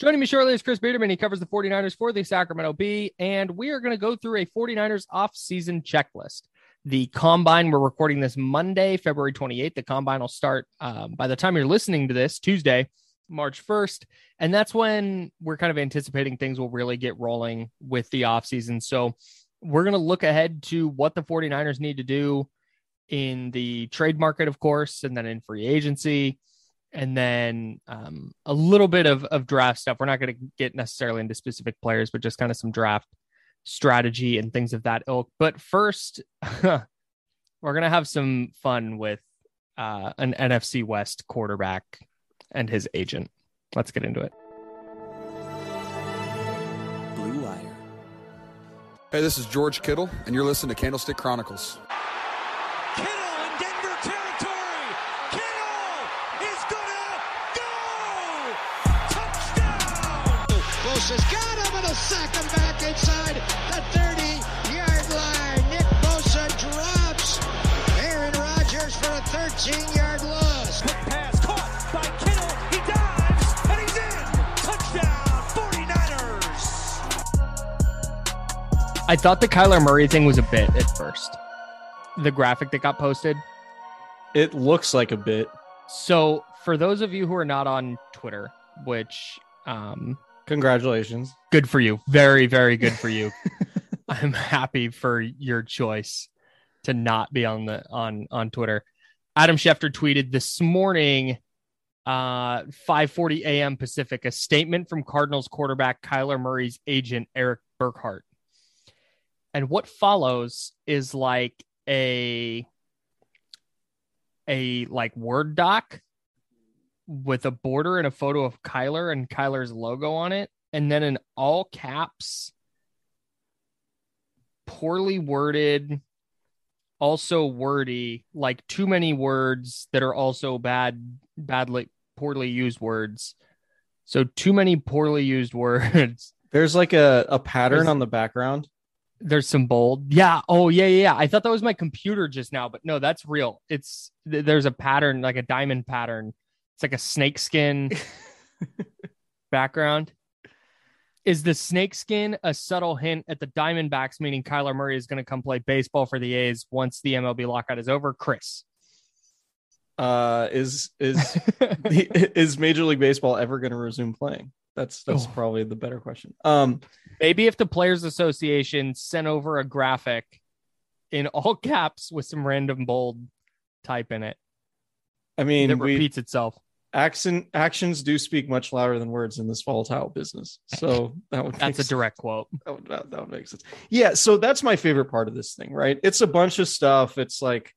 Joining me shortly is Chris Biederman. He covers the 49ers for the Sacramento Bee, and we are going to go through a 49ers off-season checklist. The combine, we're recording this Monday, February 28th. The combine will start um, by the time you're listening to this, Tuesday, March 1st. And that's when we're kind of anticipating things will really get rolling with the offseason. So we're going to look ahead to what the 49ers need to do in the trade market, of course, and then in free agency, and then um, a little bit of, of draft stuff. We're not going to get necessarily into specific players, but just kind of some draft strategy and things of that ilk. But first, we're going to have some fun with uh, an NFC West quarterback and his agent. Let's get into it. Blue Wire. Hey, this is George Kittle, and you're listening to Candlestick Chronicles. Bosa's got him and a sack him back inside the 30-yard line. Nick Bosa drops Aaron Rodgers for a 13-yard loss. Quick pass caught by Kittle. He dives and he's in. Touchdown 49ers. I thought the Kyler Murray thing was a bit at first. The graphic that got posted. It looks like a bit. So, for those of you who are not on Twitter, which um, Congratulations. good for you, very very good for you. I'm happy for your choice to not be on the on on Twitter. Adam Schefter tweeted this morning, uh, 5:40 a.m. Pacific, a statement from Cardinals quarterback Kyler Murray's agent Erik Burkhardt. And what follows is like a a like word doc with a border and a photo of Kyler and Kyler's logo on it, and then in all caps, poorly worded, also wordy, like too many words that are also bad, badly, poorly used words. So too many poorly used words. There's like a, a pattern There's- on the background. There's some bold. Yeah. Oh, yeah, yeah. I thought that was my computer just now, but no, that's real. It's there's a pattern, like a diamond pattern. It's like a snake skin background. Is the snake skin a subtle hint at the Diamondbacks, meaning Kyler Murray is going to come play baseball for the A's once the MLB lockout is over? Chris. Uh, is is is Major League Baseball ever going to resume playing? That's that's Oh. probably the better question. Um, Maybe if the Players Association sent over a graphic in all caps with some random bold type in it I mean, we repeats itself. Action actions do speak much louder than words in this volatile business. So that would That's make a direct quote. that would, that, that would make sense. Yeah, so that's my favorite part of this thing, right? It's a bunch of stuff. It's like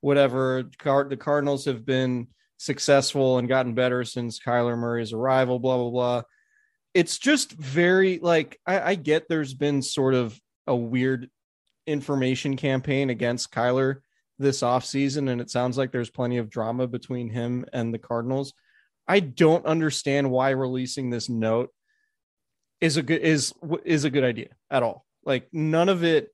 whatever. Card the Cardinals have been successful and gotten better since Kyler Murray's arrival. Blah blah blah. It's just very like I, I get there's been sort of a weird information campaign against Kyler this offseason, and it sounds like there's plenty of drama between him and the Cardinals. I don't understand why releasing this note is a good is is a good idea at all. Like none of it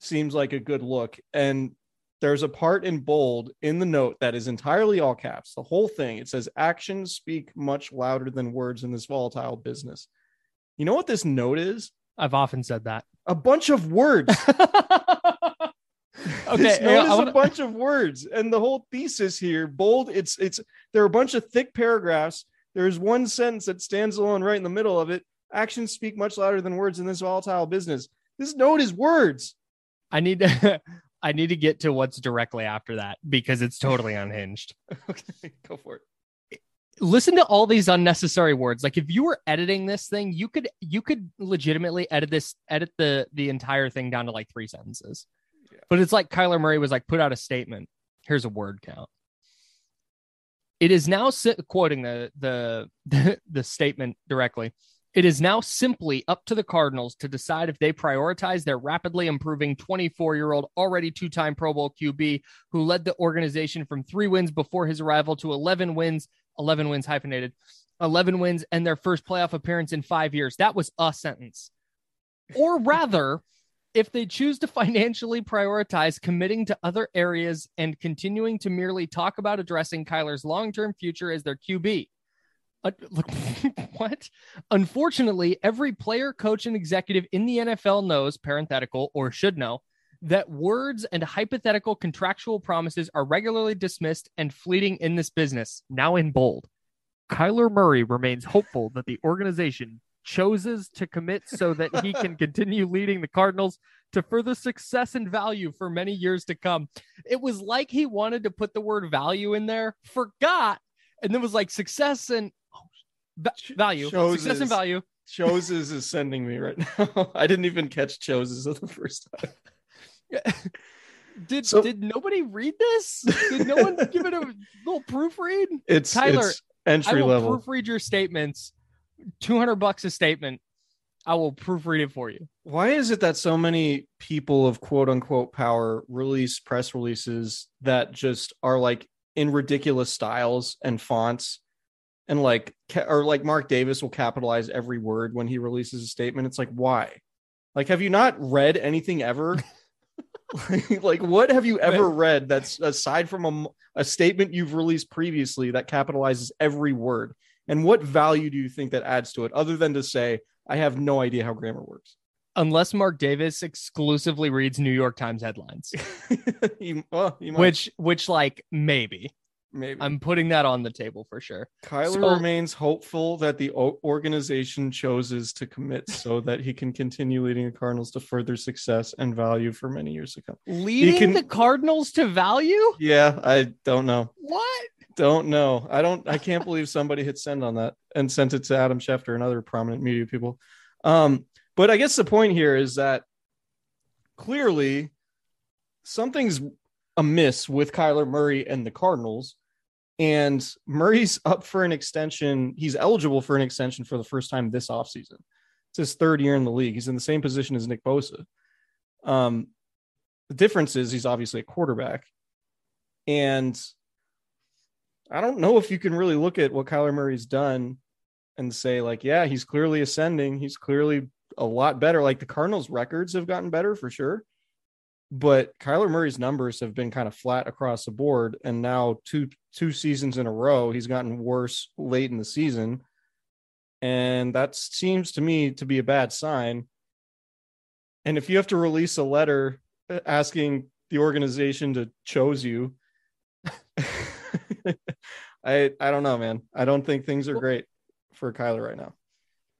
seems like a good look. And there's a part in bold in the note that is entirely all caps. The whole thing. It says actions speak much louder than words in this volatile business. You know what this note is? I've often said that. A bunch of words. okay, this yeah, note is a bunch of words, and the whole thesis here, bold. It's it's there are a bunch of thick paragraphs. There's one sentence that stands alone right in the middle of it. Actions speak much louder than words in this volatile business. This note is words. I need to I need to get to what's directly after that because it's totally unhinged. Okay, go for it. Listen to all these unnecessary words. Like if you were editing this thing, you could you could legitimately edit this edit the the entire thing down to like three sentences. Yeah. But it's like Kyler Murray was like put out a statement. Here's a word count. It is now si- quoting the, the the the statement directly. It is now simply up to the Cardinals to decide if they prioritize their rapidly improving 24 year old, already two time Pro Bowl QB who led the organization from three wins before his arrival to 11 wins, 11 wins hyphenated, 11 wins, and their first playoff appearance in five years. That was a sentence. Or rather, if they choose to financially prioritize committing to other areas and continuing to merely talk about addressing Kyler's long term future as their QB. Uh, look, what? Unfortunately, every player, coach, and executive in the NFL knows, parenthetical, or should know, that words and hypothetical contractual promises are regularly dismissed and fleeting in this business. Now in bold. Kyler Murray remains hopeful that the organization chooses to commit so that he can continue leading the Cardinals to further success and value for many years to come. It was like he wanted to put the word value in there, forgot, and then was like success and oh, value, Chose success and value. Choses is sending me right now. I didn't even catch Choses the first time. Did So- did nobody read this? Did no one give it a little proofread? It's Tyler, it's I entry will level. proofread your statements. Two hundred bucks a statement. I will proofread it for you. Why is it that so many people of quote unquote power release press releases that just are like in ridiculous styles and fonts? And like, or like Mark Davis will capitalize every word when he releases a statement. It's like, why? Like, have you not read anything ever? like, what have you ever read that's aside from a statement you've released previously that capitalizes every word? And what value do you think that adds to it other than to say, I have no idea how grammar works? Unless Mark Davis exclusively reads New York Times headlines, he, well, he which which like maybe maybe I'm putting that on the table for sure. Kyler so- remains hopeful that the organization chooses to commit so that he can continue leading the Cardinals to further success and value for many years to come. Leading can- the Cardinals to value? Yeah, I don't know. What? Don't know. I don't. I can't believe somebody hit send on that and sent it to Adam Schefter and other prominent media people. Um, but I guess the point here is that clearly something's amiss with Kyler Murray and the Cardinals. And Murray's up for an extension. He's eligible for an extension for the first time this offseason. It's his third year in the league. He's in the same position as Nick Bosa. Um, the difference is he's obviously a quarterback. And I don't know if you can really look at what Kyler Murray's done and say, like, yeah, he's clearly ascending. He's clearly a lot better. Like the Cardinals' records have gotten better for sure. But Kyler Murray's numbers have been kind of flat across the board. And now two two seasons in a row, he's gotten worse late in the season. And that seems to me to be a bad sign. And if you have to release a letter asking the organization to chose you, I I don't know, man. I don't think things are great for Kyler right now.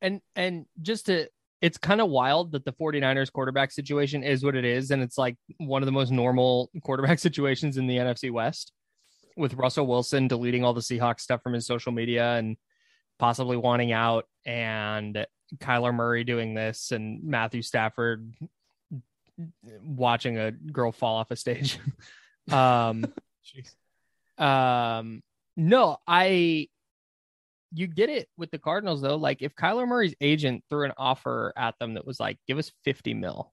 and and just to it's kind of wild that the 49ers quarterback situation is what it is and it's like one of the most normal quarterback situations in the NFC West with Russell Wilson deleting all the Seahawks stuff from his social media and possibly wanting out and Kyler Murray doing this and Matthew Stafford watching a girl fall off a stage um um no I you get it with the Cardinals though. Like if Kyler Murray's agent threw an offer at them that was like, give us 50 mil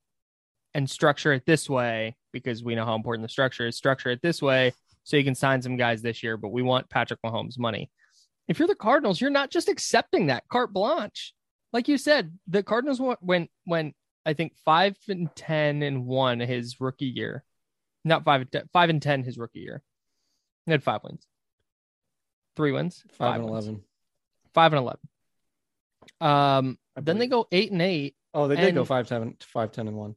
and structure it this way, because we know how important the structure is, structure it this way so you can sign some guys this year, but we want Patrick Mahomes money. If you're the Cardinals, you're not just accepting that carte blanche. Like you said, the Cardinals went when I think five and ten and one his rookie year. Not five, ten- five and 10 his rookie year. He had five wins, three wins, Five and wins. eleven. five and 11. Um, then they go eight and eight. Oh, they did go and- five ten, five ten and one.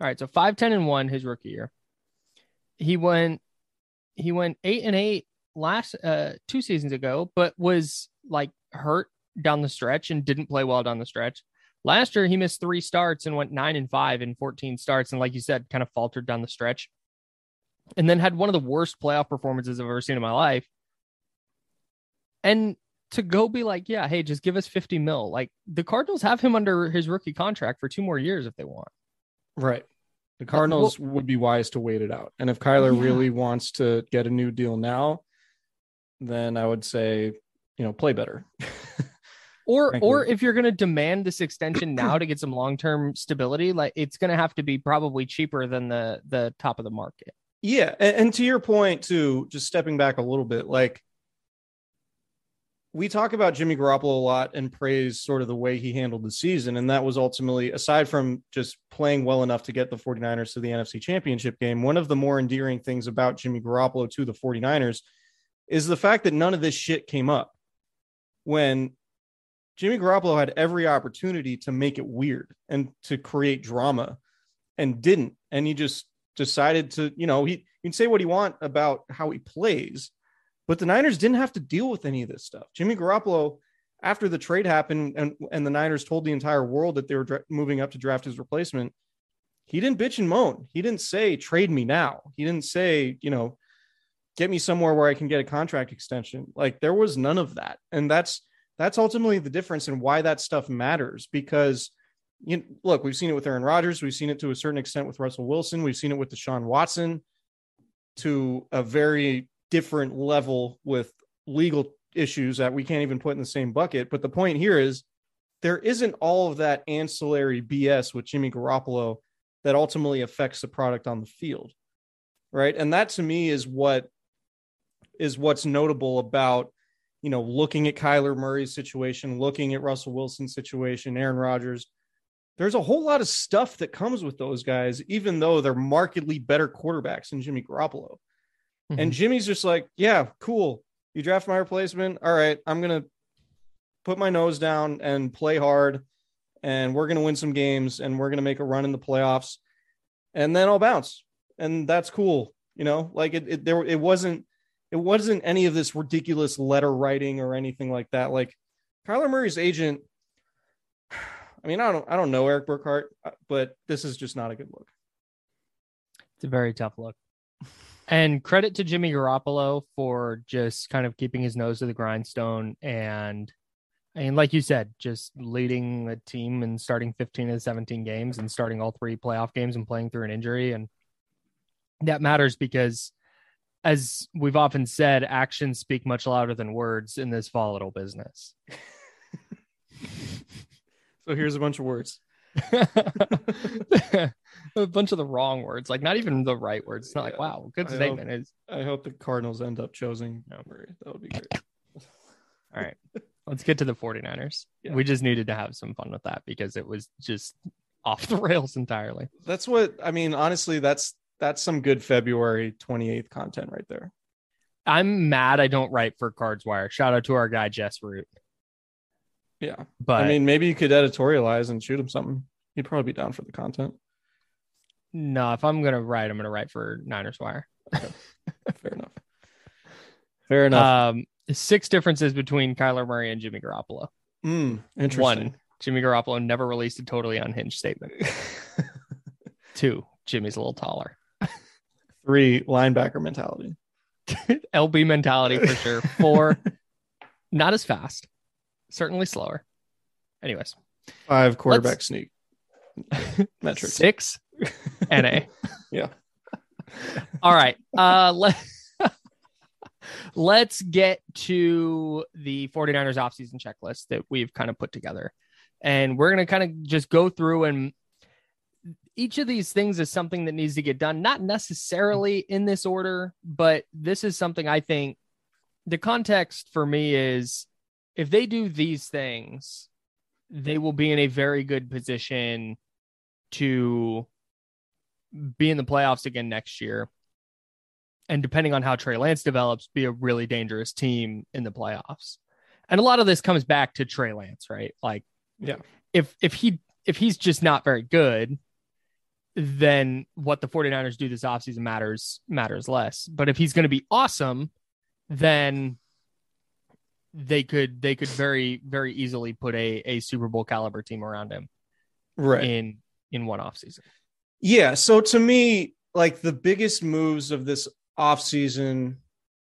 All right, so five ten and one his rookie year. He went, he went eight and eight last uh two seasons ago, but was like hurt down the stretch and didn't play well down the stretch. Last year he missed three starts and went nine and five in 14 starts, and like you said, kind of faltered down the stretch. And then had one of the worst playoff performances I've ever seen in my life. And to go be like, yeah, hey, just give us 50 mil. Like the Cardinals have him under his rookie contract for two more years if they want. Right. The Cardinals would be wise to wait it out. And if Kyler Yeah. really wants to get a new deal now, then I would say, you know, play better. Or Frankly. or if you're going to demand this extension now to get some long-term stability, like it's going to have to be probably cheaper than the the top of the market. Yeah, and, and to your point too, just stepping back a little bit, like we talk about Jimmy Garoppolo a lot and praise sort of the way he handled the season. And that was ultimately, aside from just playing well enough to get the 49ers to the NFC championship game, one of the more endearing things about Jimmy Garoppolo to the 49ers is the fact that none of this shit came up when Jimmy Garoppolo had every opportunity to make it weird and to create drama and didn't. And he just decided to, you know, he you can say what he want about how he plays, but the Niners didn't have to deal with any of this stuff. Jimmy Garoppolo, after the trade happened and, and the Niners told the entire world that they were dra- moving up to draft his replacement, he didn't bitch and moan. He didn't say, trade me now. He didn't say, you know, get me somewhere where I can get a contract extension. Like there was none of that. And that's that's ultimately the difference in why that stuff matters because you know, look, we've seen it with Aaron Rodgers, we've seen it to a certain extent with Russell Wilson, we've seen it with Deshaun Watson to a very different level with legal issues that we can't even put in the same bucket. But the point here is there isn't all of that ancillary BS with Jimmy Garoppolo that ultimately affects the product on the field. Right. And that to me is what is what's notable about, you know, looking at Kyler Murray's situation, looking at Russell Wilson's situation, Aaron Rodgers. There's a whole lot of stuff that comes with those guys, even though they're markedly better quarterbacks than Jimmy Garoppolo. And mm-hmm. Jimmy's just like, yeah, cool. You draft my replacement. All right. I'm going to put my nose down and play hard. And we're going to win some games and we're going to make a run in the playoffs. And then I'll bounce. And that's cool. You know, like it, it there, it wasn't, it wasn't any of this ridiculous letter writing or anything like that. Like Kyler Murray's agent, I mean, I don't, I don't know Erik Burkhardt, uh, but this is just not a good look. It's a very tough look. And credit to Jimmy Garoppolo for just kind of keeping his nose to the grindstone and I mean, like you said, just leading a team and starting 15 of the 17 games and starting all three playoff games and playing through an injury. And that matters because as we've often said, actions speak much louder than words in this volatile business. So here's a bunch of words. a bunch of the wrong words, like not even the right words. It's not like, wow, good I hope- statement. Is I hope the Cardinals end up choosing Murray. That would be great. all right. Let's get to the 49ers. Yeah. We just needed to have some fun with that because it was just off the rails entirely. That's what I mean. Honestly, that's that's some good February 28th content right there. I'm mad I don't write for Cards Wire. Shout out to our guy Jess Root. Yeah. But I mean, maybe you could editorialize and shoot him something. He'd probably be down for the content. no, if I'm gonna write, I'm gonna write for Niners Wire. Fair enough. Fair enough. Um, six differences between Kyler Murray and Jimmy Garoppolo. Mm, interesting. One, Jimmy Garoppolo never released a totally unhinged statement. Two, Jimmy's a little taller. Three, linebacker mentality. LB mentality for sure. Four, not as fast, certainly slower. Anyways, Five, quarterback Let's- sneak. Metrics. six, NA. Yeah. All right. Uh, let, let's get to the 49ers offseason checklist that we've kind of put together. And we're going to kind of just go through and each of these things is something that needs to get done, not necessarily in this order, but this is something I think the context for me is if they do these things, they will be in a very good position to be in the playoffs again next year and depending on how Trey Lance develops, be a really dangerous team in the playoffs. And a lot of this comes back to Trey Lance, right? Like, Yeah. if if he if he's just not very good, then what the 49ers do this offseason matters matters less. But if he's going to be awesome, then they could they could very very easily put a a Super Bowl caliber team around him Right. in in one offseason. Yeah. So to me, like the biggest moves of this offseason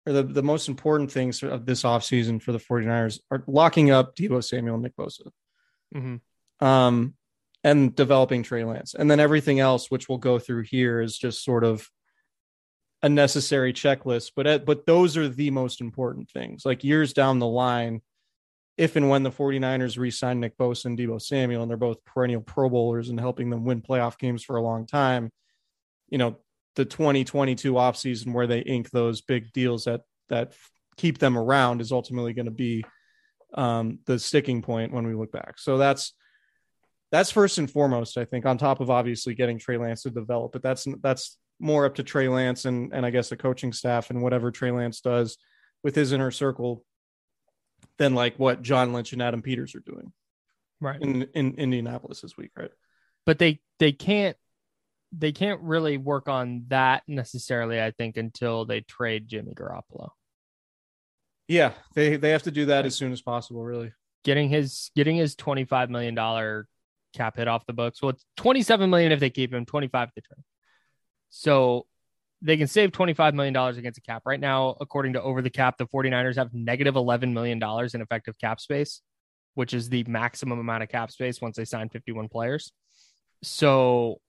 or the, the most important things of this offseason for the 49ers are locking up Deebo Samuel and Nick Bosa. Mm-hmm. Um and developing Trey Lance. And then everything else, which we'll go through here, is just sort of a necessary checklist. But but those are the most important things. Like years down the line, if and when the 49ers re-sign Nick Bosa and Deebo Samuel, and they're both perennial Pro Bowlers and helping them win playoff games for a long time, you know, the 2022 offseason where they ink those big deals that that keep them around is ultimately going to be um, the sticking point when we look back. So that's that's first and foremost, I think, on top of obviously getting Trey Lance to develop, but that's that's more up to Trey Lance and and I guess the coaching staff and whatever Trey Lance does with his inner circle than like what John Lynch and Adam Peters are doing Right. in in Indianapolis this week, right? but they they can't they can't really work on that necessarily i think until they trade jimmy garoppolo Yeah, they they have to do that as soon as possible, really. getting his getting his 25 million dollar cap hit off the books well it's 27 million if they keep him 25 if they trade so they can save 25 million dollars against a cap. Right now according to over the cap the 49ers have negative 11 million dollars in effective cap space which is the maximum amount of cap space once they sign 51 players. So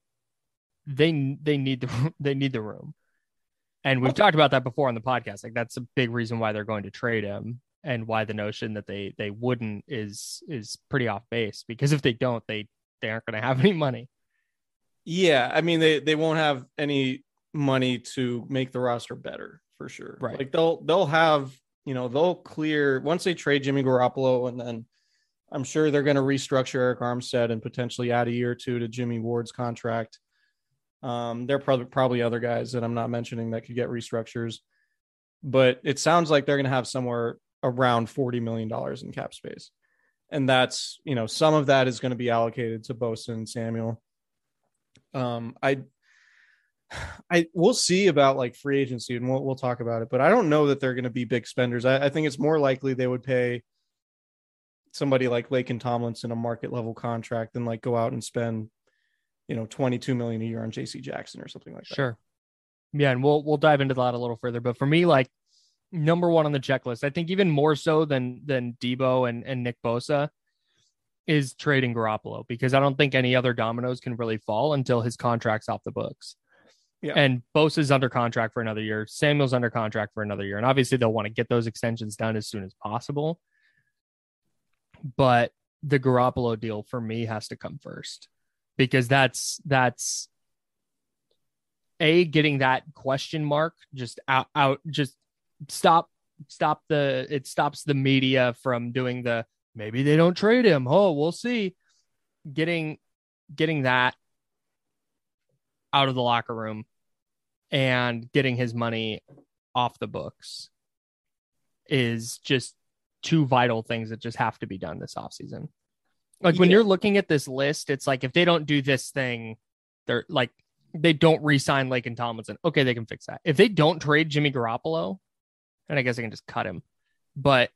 they they need the they need the room. And we've talked about that before on the podcast. Like that's a big reason why they're going to trade him and why the notion that they they wouldn't is is pretty off base because if they don't they they aren't going to have any money Yeah, I mean they they won't have any money to make the roster better for sure. Right. Like they'll they'll have you know they'll clear once they trade Jimmy Garoppolo and then I'm sure they're going to restructure Arik Armstead and potentially add a year or two to Jimmy Ward's contract. Um, there are probably probably other guys that I'm not mentioning that could get restructures, but it sounds like they're going to have somewhere around forty million dollars in cap space, and that's you know some of that is going to be allocated to Bosa and Samuel. Um, I, I we'll see about like free agency, and we'll we'll talk about it. But I don't know that they're going to be big spenders. I, I think it's more likely they would pay somebody like Laken Tomlinson a market level contract than like go out and spend, you know, twenty two million a year on J.C. Jackson or something like that. Sure. Yeah, and we'll we'll dive into that a little further. But for me, like number one on the checklist, I think even more so than than Deebo and, and Nick Bosa is trading Garoppolo because I don't think any other dominoes can really fall until his contract's off the books. Yeah. And Bosa's under contract for another year. Samuel's under contract for another year. And obviously they'll want to get those extensions done as soon as possible. But the Garoppolo deal for me has to come first because that's that's a getting that question mark just out out just stop stop the it stops the media from doing the maybe they don't trade him oh we'll see getting getting that out of the locker room and getting his money off the books is just two vital things that just have to be done this offseason. Like when Yeah. you're looking at this list, it's like if they don't do this thing, they're like they don't re-sign Laken Tomlinson. Okay, they can fix that. If they don't trade Jimmy Garoppolo, and I guess I can just cut him. But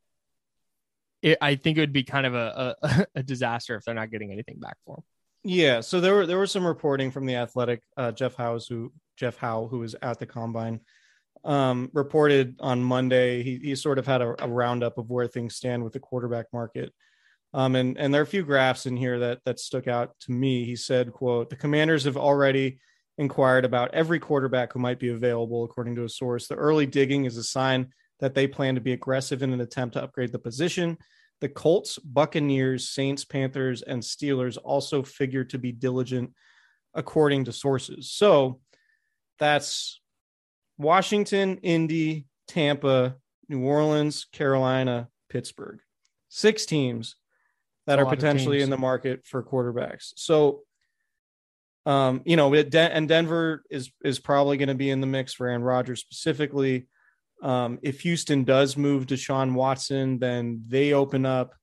it, I think it would be kind of a, a, a disaster if they're not getting anything back for him. Yeah, so there were there was some reporting from the Athletic. Uh, Jeff Howe's who Jeff Howe, who was at the combine, um, reported on Monday. He he sort of had a, a roundup of where things stand with the quarterback market. Um, and and there are a few graphs in here that that stuck out to me. He said, "quote The Commanders have already inquired about every quarterback who might be available, according to a source. The early digging is a sign that they plan to be aggressive in an attempt to upgrade the position." The Colts, Buccaneers, Saints, Panthers, and Steelers also figure to be diligent, according to sources. So that's Washington, Indy, Tampa, New Orleans, Carolina, Pittsburgh. Six teams that are potentially in the market for quarterbacks. So Um, you know, and Denver is is probably going to be in the mix for Aaron Rodgers specifically. Um, if Houston does move Deshaun Watson, then they open up.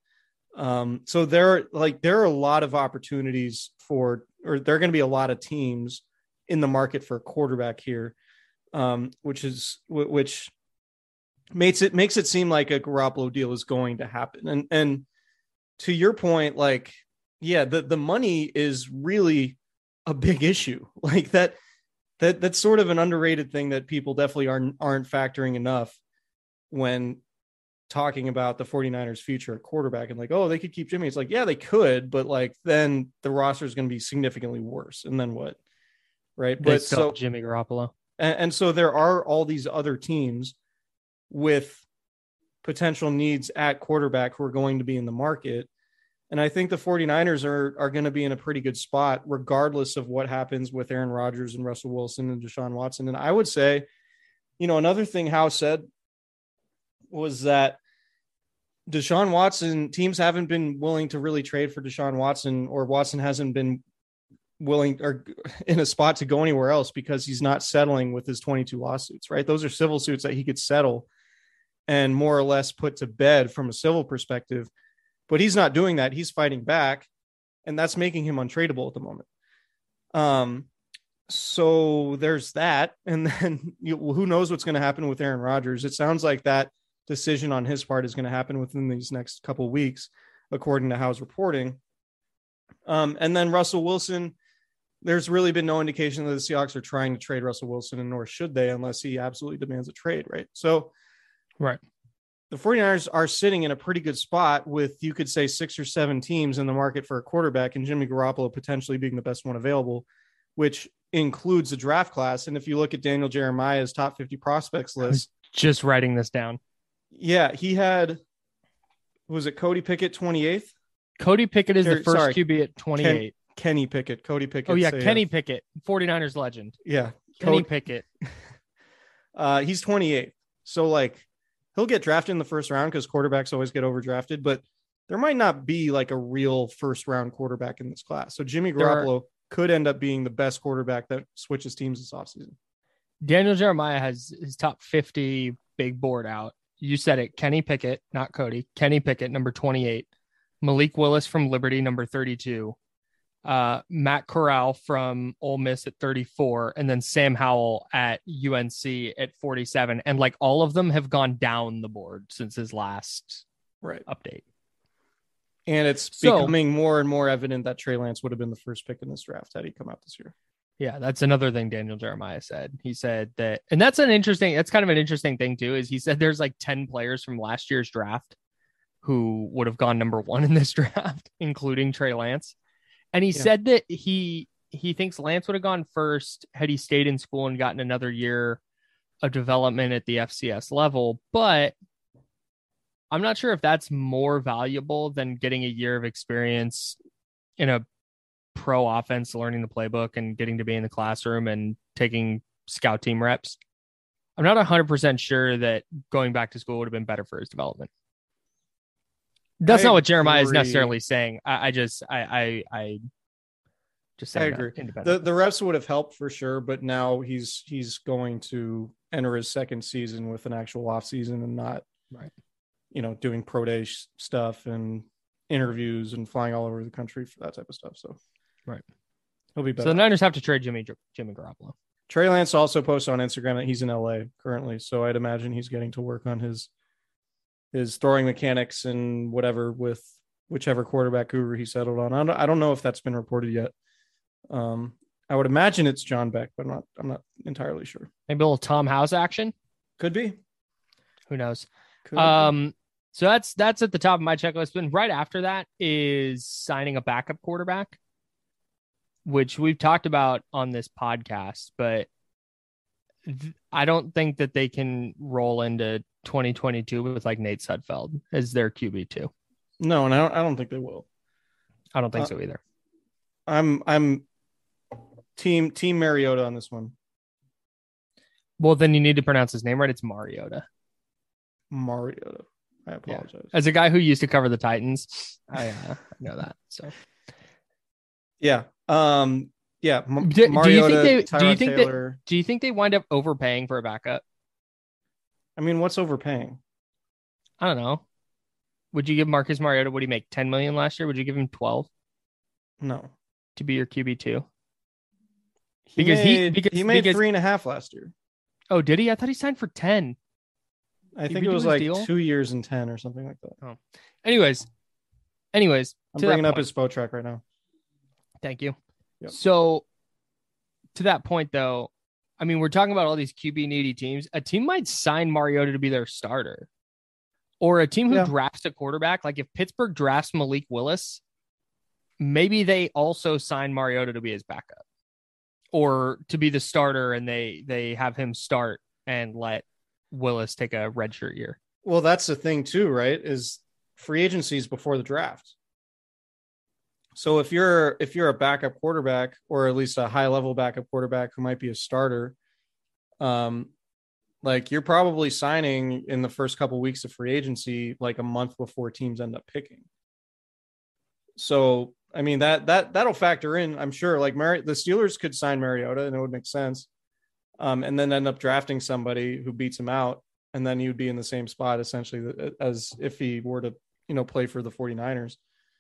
Um, so there, are like there are a lot of opportunities for, or there are going to be a lot of teams in the market for a quarterback here, um, which is which makes it makes it seem like a Garoppolo deal is going to happen. And and to your point, like yeah, the the money is really a big issue. Like that that that's sort of an underrated thing that people definitely aren't aren't factoring enough when talking about the 49ers future at quarterback and like oh they could keep Jimmy it's like yeah they could but like then the roster is going to be significantly worse and then what right They but so Jimmy Garoppolo. and, and so there are all these other teams with potential needs at quarterback who are going to be in the market. And I think the 49ers are, are going to be in a pretty good spot, regardless of what happens with Aaron Rodgers and Russell Wilson and Deshaun Watson. And I would say, you know, another thing Howe said was that Deshaun Watson teams haven't been willing to really trade for Deshaun Watson, or Watson hasn't been willing or in a spot to go anywhere else because he's not settling with his 22 lawsuits, right? Those are civil suits that he could settle and more or less put to bed from a civil perspective. But he's not doing that. He's fighting back, and that's making him untradeable at the moment. Um, so there's that, and then you, who knows what's going to happen with Aaron Rodgers? It sounds like that decision on his part is going to happen within these next couple weeks, according to Howe's reporting. Um, and then Russell Wilson, there's really been no indication that the Seahawks are trying to trade Russell Wilson, and nor should they unless he absolutely demands a trade, right? So, Right. The 49ers are sitting in a pretty good spot with, you could say, six or seven teams in the market for a quarterback, and Jimmy Garoppolo potentially being the best one available, which includes the draft class. And if you look at Daniel Jeremiah's top 50 prospects list, Just writing this down. yeah, he had, was it Cody Pickett 28th? Cody Pickett is the first sorry, QB at 28. Kenny Pickett, Cody Pickett. oh, yeah. Kenny Pickett, 49ers legend. yeah, Kenny Cody- Pickett. Uh, he's 28. So like he'll get drafted in the first round because quarterbacks always get overdrafted, but there might not be like a real first round quarterback in this class. So Jimmy Garoppolo could end up being the best quarterback that switches teams this offseason. Daniel Jeremiah has his top 50 big board out. You said it. Kenny Pickett, not Cody. Kenny Pickett, number 28. Malik Willis from Liberty, number 32. Uh, Matt Corral from Ole Miss at 34. And then Sam Howell at UNC at 47. And like all of them have gone down the board since his last Right. update. And it's So- becoming more and more evident that Trey Lance would have been the first pick in this draft had he come out this year. Yeah, that's another thing Daniel Jeremiah said. He said that, and that's an interesting, that's kind of an interesting thing too, is he said there's like 10 players from last year's draft who would have gone number one in this draft, including Trey Lance. And he Yeah. said that he he thinks Lance would have gone first had he stayed in school and gotten another year of development at the FCS level. But I'm not sure if that's more valuable than getting a year of experience in a pro offense, learning the playbook and getting to be in the classroom and taking scout team reps. I'm not 100% sure that going back to school would have been better for his development. That's I not what Jeremiah is necessarily saying. I, I just, I, I, I just I agree. The the reps would have helped for sure, but now he's he's going to enter his second season with an actual off season and not Right. you know, doing pro day sh- stuff and interviews and flying all over the country for that type of stuff. So Right. he'll be better. so the Niners have to trade Jimmy Jimmy Garoppolo. Trey Lance also posts on Instagram that he's in LA currently, so I'd imagine he's getting to work on his his throwing mechanics and whatever with whichever quarterback guru he settled on. I don't, I don't know if that's been reported yet. Um, I would imagine it's John Beck, but I'm not I'm not entirely sure. Maybe a little Tom House action. Could be. Who knows? Could be. Um, so that's that's at the top of my checklist. And right after that is signing a backup quarterback, which we've talked about on this podcast, but I don't think that they can roll into 2022 with like Nate Sudfeld as their QB two. no, and I don't I don't think they will. I don't think Uh, so either. I'm I'm team team Mariota on this one. Well, then you need to pronounce his name right. It's Mariota. Mariota. I Yeah. apologize. As a guy who used to cover the Titans, I uh, know that. So Yeah. Um, Yeah, M- Do- do you think Mariota, they- do you think Taylor. Do you think they wind up overpaying for a backup? I mean, what's overpaying? I don't know. Would you give Marcus Mariota? What did he make? Ten million last year. Would you give him twelve No, to be your QB two? he Because he- made, because- he made because- three and a half last year. Oh, did he? I thought he signed for ten. I Did think it was like deal? two years and ten or something like that. Oh. Anyways, anyways, I'm bringing up his Spotrac right now. Thank you. Yep. So, to that point, though, I mean, we're talking about all these QB needy teams. A team might sign Mariota to be their starter, or a team who Yeah. drafts a quarterback. Like if Pittsburgh drafts Malik Willis, maybe they also sign Mariota to be his backup, or to be the starter, and they they have him start and let Willis take a redshirt year. Well, that's the thing too, right? Is free agencies before the draft. So if you're if you're a backup quarterback or at least a high level backup quarterback who might be a starter, um, like you're probably signing in the first couple weeks of free agency, like a month before teams end up picking. So I mean that that that'll factor in, I'm sure. Like Mari- the Steelers could sign Mariota and it would make sense, um, and then end up drafting somebody who beats him out and then you'd be in the same spot essentially as if he were to you know play for the 49ers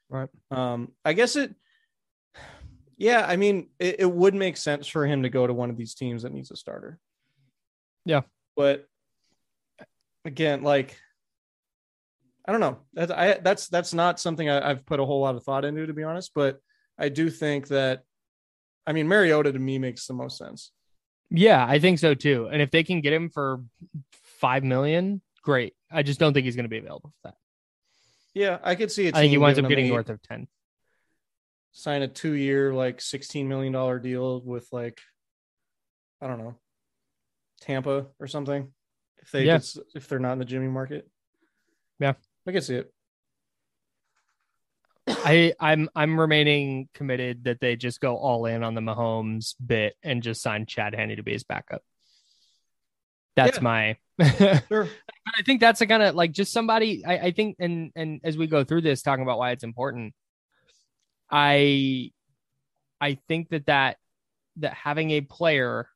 Right. um i guess it yeah i mean it, it would make sense for him to go to one of these teams that needs a starter Yeah. but again like i don't know that's i that's that's not something I, i've put a whole lot of thought into to be honest but i do think that i mean mariota to me makes the most sense Yeah, I think so too. And if they can get him for five million, great. I just don't think he's going to be available for that. Yeah i could see it I think he winds up getting north of ten. sign a two year like sixteen million dollar deal with like I don't know Tampa or something. If they Yeah. just, if they're not in the Jimmy market. Yeah. I can see it. I I'm I'm remaining committed that they just go all in on the Mahomes bit and just sign Chad Henne to be his backup. That's Yeah. my. but Sure. I think that's a kind of like just somebody. I, I think and and as we go through this, talking about why it's important, I I think that that that having a player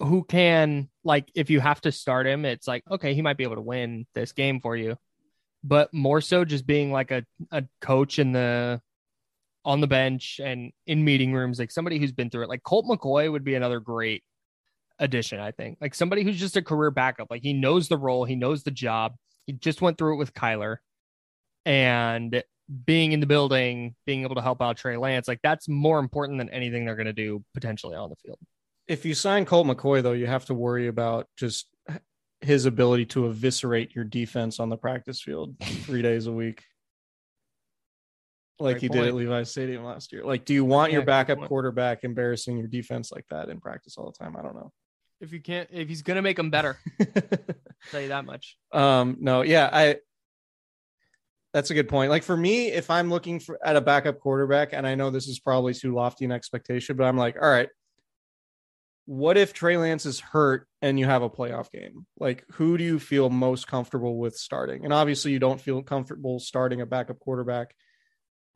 who can like if you have to start him, it's like okay, he might be able to win this game for you, but more so just being like a a coach in the on the bench and in meeting rooms, like somebody who's been through it. Like Colt McCoy would be another great addition, I think. Like somebody who's just a career backup. Like he knows the role, he knows the job. He just went through it with Kyler. And being in the building, being able to help out Trey Lance, like that's more important than anything they're going to do potentially on the field. If you sign Colt McCoy though, you have to worry about just his ability to eviscerate your defense on the practice field three days a week. Like Great he did at point. Levi Stadium last year. Like, do you want Yeah, your backup quarterback embarrassing your defense like that in practice all the time? I don't know. If you can't, if he's to make them better, tell you that much. Um, no, yeah, I that's a good point. Like for me, if I'm looking for at a backup quarterback, and I know this is probably too lofty an expectation, but I'm like, all right, what if Trey Lance is hurt and you have a playoff game? Like, who do you feel most comfortable with starting? And obviously, you don't feel comfortable starting a backup quarterback,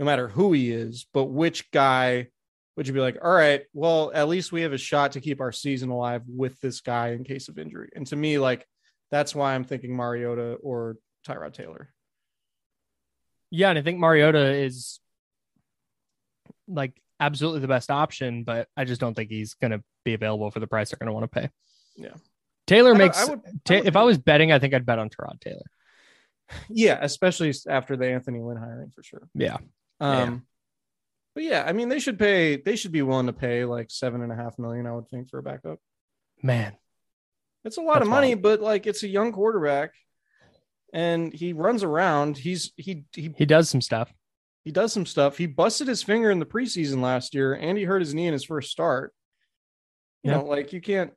no matter who he is, but which guy would you be like, all right, well, at least we have a shot to keep our season alive with this guy in case of injury? And to me, like, that's why I'm thinking Mariota or Tyrod Taylor. Yeah, and I think Mariota is like absolutely the best option, but I just don't think he's going to be available for the price they're going to want to pay. Yeah. Taylor I makes. I would- Ta- I would if I was betting, I think I'd bet on Tyrod Taylor. Yeah, especially after the Anthony Lynn hiring for sure. Yeah. Um, but yeah, I mean, they should pay. They should be willing to pay like seven and a half million. I would think for a backup. Man. It's a lot That's of money, wild. but like it's a young quarterback, and he runs around. He's he he He does some stuff. he does some stuff. He busted his finger in the preseason last year, and he hurt his knee in his first start. You Yeah. know, like you can't.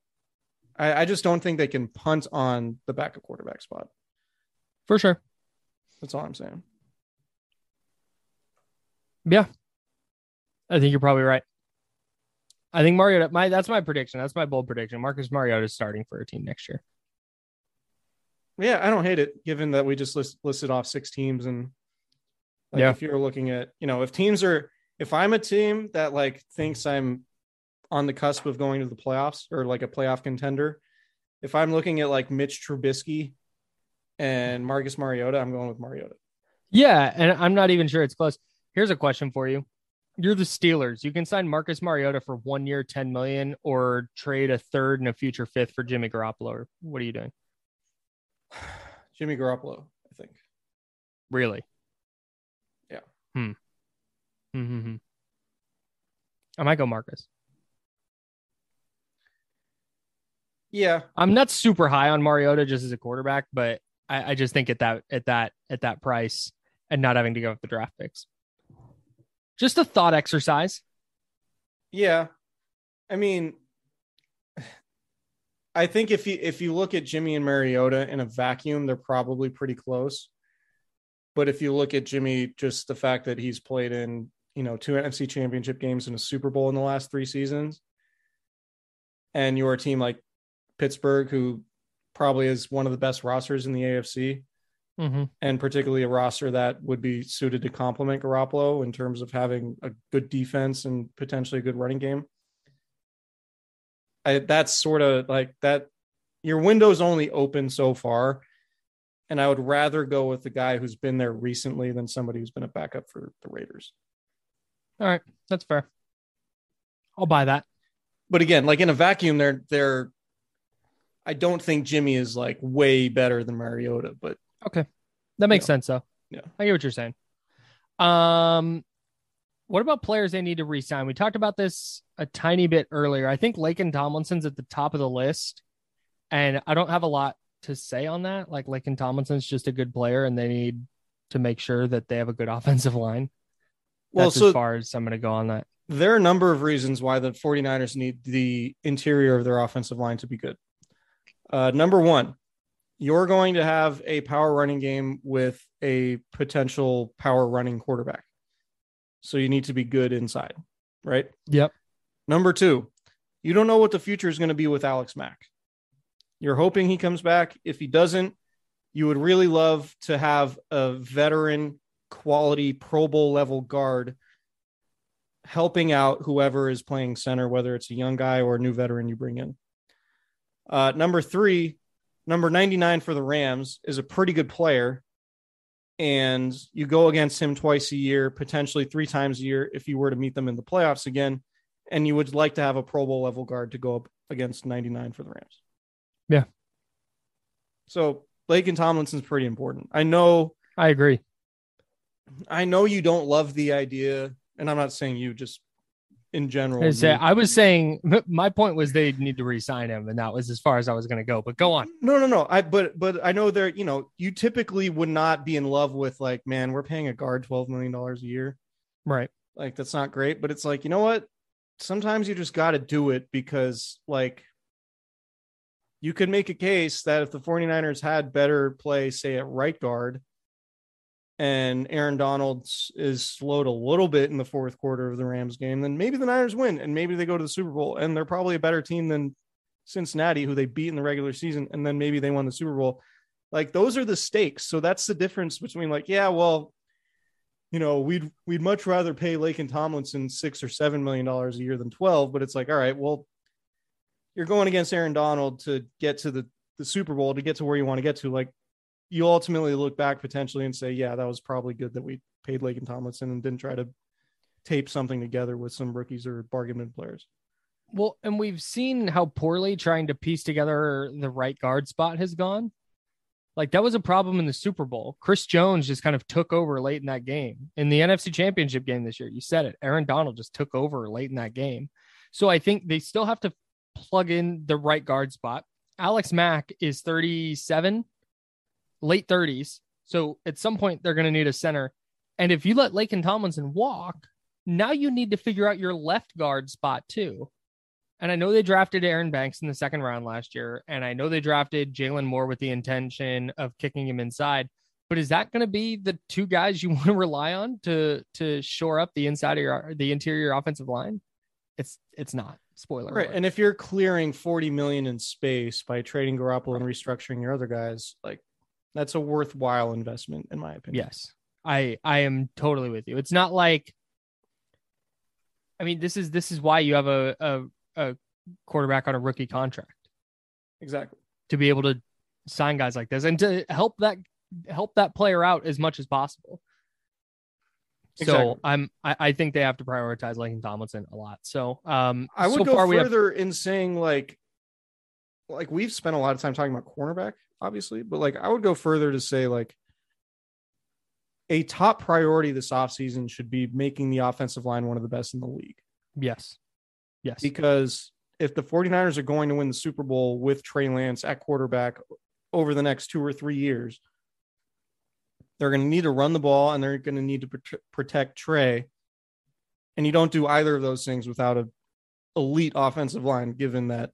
I, I just don't think they can punt on the backup quarterback spot. For sure. That's all I'm saying. Yeah. I think you're probably right. I think Mariota, my that's my prediction. That's my bold prediction. Marcus Mariota is starting for a team next year. Yeah, I don't hate it, given that we just list, listed off six teams, and like Yeah. if you're looking at, you know, if teams are if I'm a team that like thinks I'm on the cusp of going to the playoffs or like a playoff contender, if I'm looking at like Mitch Trubisky and Marcus Mariota, I'm going with Mariota. Yeah, and I'm not even sure it's close. Here's a question for you. You're the Steelers. You can sign Marcus Mariota for one year, 10 million, or trade a third and a future fifth for Jimmy Garoppolo. What are you doing? Jimmy Garoppolo, I think. Really? Yeah. Hmm. Mm-hmm. I might go Marcus. Yeah. I'm not super high on Mariota just as a quarterback, but I, I just think at that at that at that price and not having to go with the draft picks. Just a thought exercise. Yeah. I mean, I think if you if you look at Jimmy and Mariota in a vacuum, they're probably pretty close. But if you look at Jimmy, just the fact that he's played in, you know, two NFC championship games and a Super Bowl in the last three seasons, and you're a team like Pittsburgh, who probably is one of the best rosters in the AFC, Mm-hmm. and particularly a roster that would be suited to complement Garoppolo in terms of having a good defense and potentially a good running game. I, that's sort of like that. Your window's only open so far, and I would rather go with the guy who's been there recently than somebody who's been a backup for the Raiders. All right, that's fair. I'll buy that. But again, like in a vacuum, they're they're. I don't think Jimmy is like way better than Mariota, but Okay. That makes Yeah. sense though. Yeah. I get what you're saying. Um what about players they need to resign? We talked about this a tiny bit earlier. I think Laken Tomlinson's at the top of the list. And I don't have a lot to say on that. Like Laken Tomlinson's just a good player and they need to make sure that they have a good offensive line. well, That's so as far as I'm gonna go on that. there are a number of reasons why the 49ers need the interior of their offensive line to be good. Uh, number one, you're going to have a power running game with a potential power running quarterback. So you need to be good inside, right? Yep. Number two, you don't know what the future is going to be with Alex Mack. You're hoping he comes back. If he doesn't, you would really love to have a veteran quality Pro Bowl level guard helping out whoever is playing center, whether it's a young guy or a new veteran you bring in. Uh, number three, number 99 for the Rams is a pretty good player. And you go against him twice a year, potentially three times a year if you were to meet them in the playoffs again. And you would like to have a Pro Bowl level guard to go up against 99 for the Rams. Yeah. So Laken Tomlinson's pretty important. I know I agree. I know you don't love the idea, and I'm not saying you, just in general. I, say, I was saying my point was they need to resign him, and that was as far as I was gonna go. But go on. no, no, no. I but but I know there. You know, you typically would not be in love with like, man, we're paying a guard twelve million dollars a year. Right. Like that's not great, but it's like you know what? Sometimes you just got to do it because like you could make a case that if the 49ers had better play, say at right guard, and Aaron Donald is slowed a little bit in the fourth quarter of the Rams game, then maybe the Niners win and maybe they go to the Super Bowl and they're probably a better team than Cincinnati, who they beat in the regular season, and then maybe they won the Super Bowl. Like those are the stakes. So that's the difference between like, yeah, well, you know, we'd we'd much rather pay Laken Tomlinson six or seven million dollars a year than twelve, but it's like, all right, well, you're going against Aaron Donald to get to the the Super Bowl to get to where you want to get to. Like you ultimately look back potentially and say, yeah, that was probably good that we paid Laken Tomlinson and didn't try to tape something together with some rookies or bargain bin players. Well, and we've seen how poorly trying to piece together the right guard spot has gone. Like that was a problem in the Super Bowl. Chris Jones just kind of took over late in that game. In the NFC Championship game this year, you said it. Aaron Donald just took over late in that game. So I think they still have to plug in the right guard spot. Alex Mack is 37, late 30s. So at some point they're going to need a center. And if you let Laken Tomlinson walk, now you need to figure out your left guard spot too. And I know they drafted Aaron Banks in the second round last year, and I know they drafted Jaylon Moore with the intention of kicking him inside. But is that going to be the two guys you want to rely on to to shore up the inside of your the interior offensive line? It's it's not. Spoiler. Right. alert. And if you're clearing 40 million in space by trading Garoppolo and restructuring your other guys, like that's a worthwhile investment, in my opinion. Yes. I I am totally with you. It's not like I mean, this is this is why you have a a, a quarterback on a rookie contract Exactly. to be able to sign guys like this and to help that help that player out as much as possible. Exactly. So I'm I, I think they have to prioritize Laken Tomlinson a lot. So um I would so go we have further in saying like, like we've spent a lot of time talking about cornerback, obviously, but like I would go further to say like a top priority this offseason should be making the offensive line one of the best in the league. yes. Yes. Because if the 49ers are going to win the Super Bowl with Trey Lance at quarterback over the next two or three years, they're going to need to run the ball and they're going to need to protect Trey. And you don't do either of those things without a elite offensive line, given that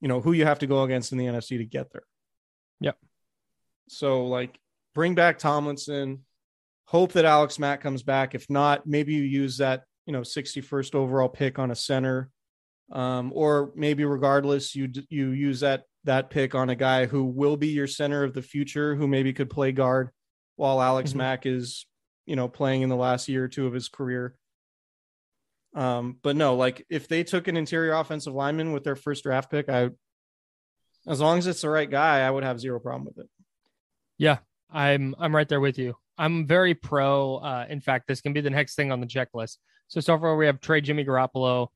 you know who you have to go against in the NFC to get there. Yep. So like bring back Tomlinson, hope that Alex Mack comes back. If not, maybe you use that, you know, 61st overall pick on a center. Um, or maybe regardless, you you use that that pick on a guy who will be your center of the future, who maybe could play guard while Alex Mhm. Mack is, you know, playing in the last year or two of his career. Um, but no, like if they took an interior offensive lineman with their first draft pick, I, as long as it's the right guy, I would have zero problem with it. Yeah, I'm I'm right there with you. I'm very pro. Uh, in fact, this can be the next thing on the checklist. So so far we have trade Jimmy Garoppolo,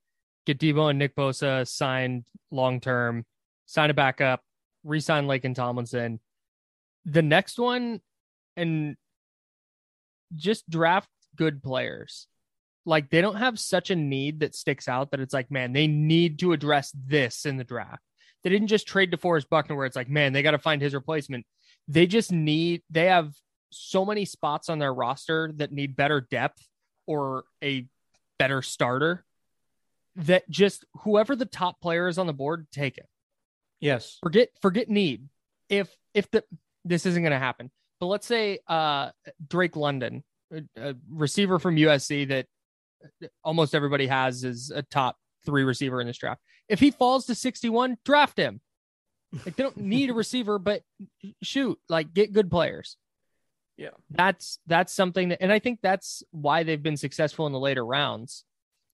get Deebo and Nick Bosa signed long term, sign a backup, re-sign and Tomlinson. The next one, and just draft good players. Like they don't have such a need that sticks out that it's like, man, they need to address this in the draft. They didn't just trade DeForest Buckner where it's like, man, they got to find his replacement. They just need they have so many spots on their roster that need better depth or a better starter that just whoever the top player is on the board take it. Yes. forget forget need. If if the this isn't going to happen but let's say uh drake london a, a receiver from usc that almost everybody has is a top three receiver in this draft if he falls to 61 draft him like they don't need a receiver but shoot like get good players Yeah. that's that's something that and i think that's why they've been successful in the later rounds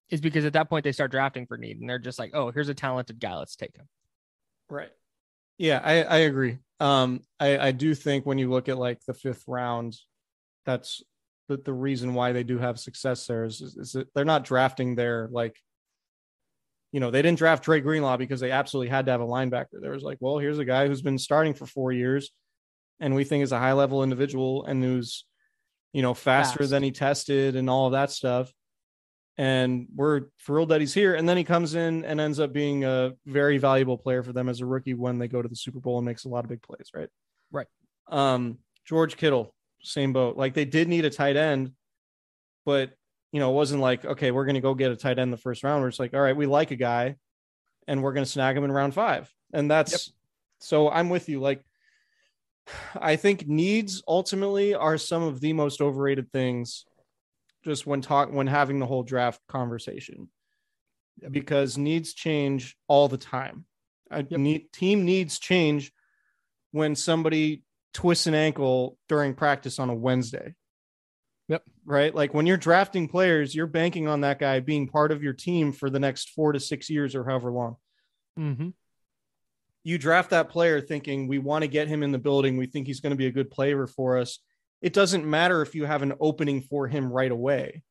is because at that point they start drafting for need and they're just like oh here's a talented guy let's take him Right. Yeah, I, I agree. Um, I, I do think when you look at like the fifth round, that's the, the reason why they do have success there is, is, is that they're not drafting their like, you know, they didn't draft Dre Greenlaw because they absolutely had to have a linebacker. There was like, well, here's a guy who's been starting for four years and we think is a high level individual and who's, you know, faster Fast. than he tested and all of that stuff. And we're thrilled that he's here. And then he comes in and ends up being a very valuable player for them as a rookie when they go to the Super Bowl and makes a lot of big plays, right? Right. Um, George Kittle, same boat. Like they did need a tight end, but you know, it wasn't like, okay, we're gonna go get a tight end the first round. We're just like, all right, we like a guy and we're gonna snag him in round five. And that's so I'm with you. Like I think needs ultimately are some of the most overrated things just when talk when having the whole draft conversation because needs change all the time. A need, team needs change when somebody twists an ankle during practice on a Wednesday. Right. Like when you're drafting players, you're banking on that guy being part of your team for the next four to six years or however long mm-hmm. you draft that player thinking we want to get him in the building. We think he's going to be a good player for us. It doesn't matter if you have an opening for him right away.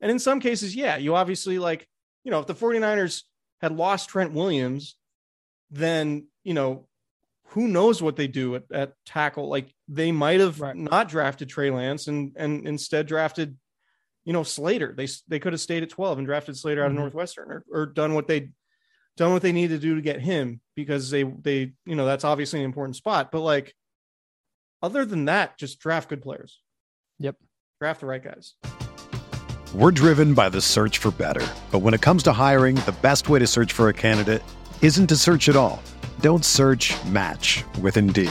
And in some cases, yeah, you obviously like, you know, if the 49ers had lost Trent Williams, then, you know, who knows what they do at, at tackle? Like they might have Right. not drafted Trey Lance and and instead drafted, you know, Slater. They they could have stayed at 12 and drafted Slater out of Mhm. Northwestern or, or done what they done what they need to do to get him because they they you know that's obviously an important spot. But like other than that, just draft good players. Yep. Draft the right guys. We're driven by the search for better. But when it comes to hiring, the best way to search for a candidate isn't to search at all. Don't search match with Indeed.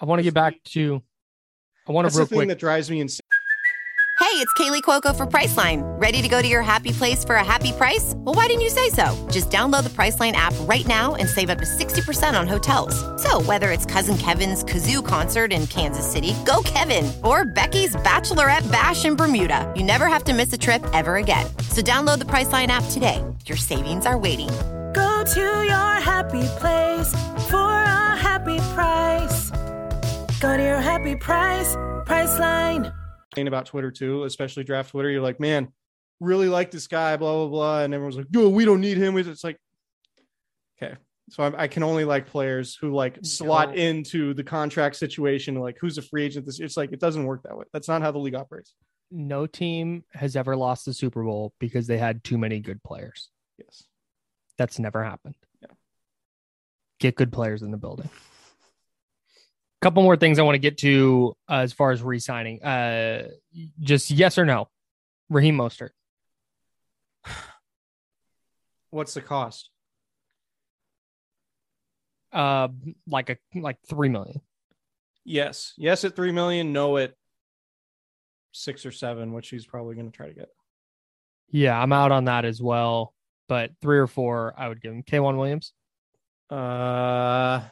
I want to get back to. I want That's to the real thing quick. that drives me insane. Hey, it's Kaley Cuoco for Priceline. Ready to go to your happy place for a happy price? Well, why didn't you say so? Just download the Priceline app right now and save up to 60% on hotels. So, whether it's Cousin Kevin's Kazoo concert in Kansas City, go Kevin, or Becky's Bachelorette Bash in Bermuda, you never have to miss a trip ever again. So, download the Priceline app today. Your savings are waiting. Go to your happy place for a happy price. Go to your happy price, Priceline. about Twitter too, especially draft Twitter. You're like, man, really like this guy, blah blah blah, and everyone's like, no, we don't need him. It's like, okay, so I, I can only like players who like slot No. into the contract situation. Like, who's a free agent? This it's like it doesn't work that way. That's not how the league operates. no team has ever lost the Super Bowl because they had too many good players. Yes, That's never happened. Yeah. Get good players in the building. Couple more things I want to get to uh, as far as re-signing. Uh, just yes or no, Raheem Mostert. what's the cost? Uh, like a like three million. Yes, yes at three million. No at six or seven, which he's probably going to try to get. Yeah, I'm out on that as well. But three or four, I would give him. K'Waun Williams. Uh,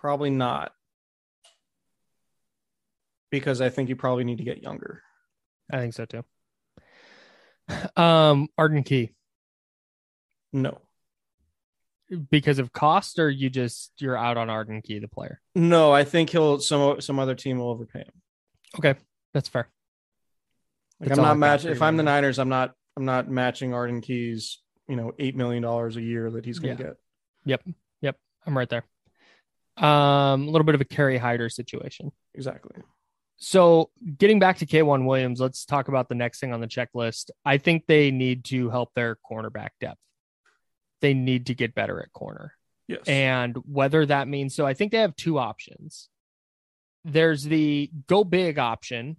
probably not, because I think you probably need to get younger. I think so too. Um, Arden Key No, because of cost, or you just you're out on Arden Key, the player. no, I think he'll some some other team will overpay him. Okay, that's fair. Like That's I'm not matching. If I'm the Niners, I'm not. I'm not matching Arden Key's. You know, eight million dollars a year that he's going to Yeah. get. Yep, yep, I'm right there. Um, a little bit of a Kerry Hyder situation. Exactly. So, getting back to K'Waun Williams, let's talk about the next thing on the checklist. I think they need to help their cornerback depth. They need to get better at corner. Yes. And whether that means so, I think they have two options. There's the go big option,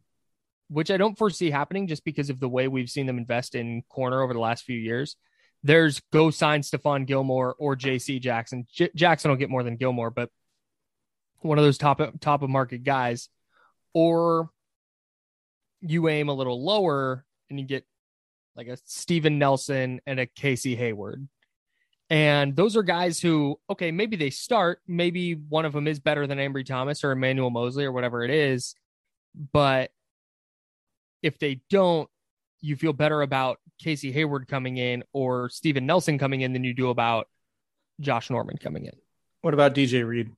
which I don't foresee happening just because of the way we've seen them invest in corner over the last few years. There's go sign Stephon Gilmore or JC Jackson. J- Jackson will get more than Gilmore, but one of those top top of market guys. Or you aim a little lower and you get like a Steven Nelson and a Casey Hayward. And those are guys who, okay, maybe they start, maybe one of them is better than Ambry Thomas or Emmanuel Moseley or whatever it is. But if they don't, you feel better about Casey Hayward coming in or Steven Nelson coming in than you do about Josh Norman coming in. what about DJ Reed?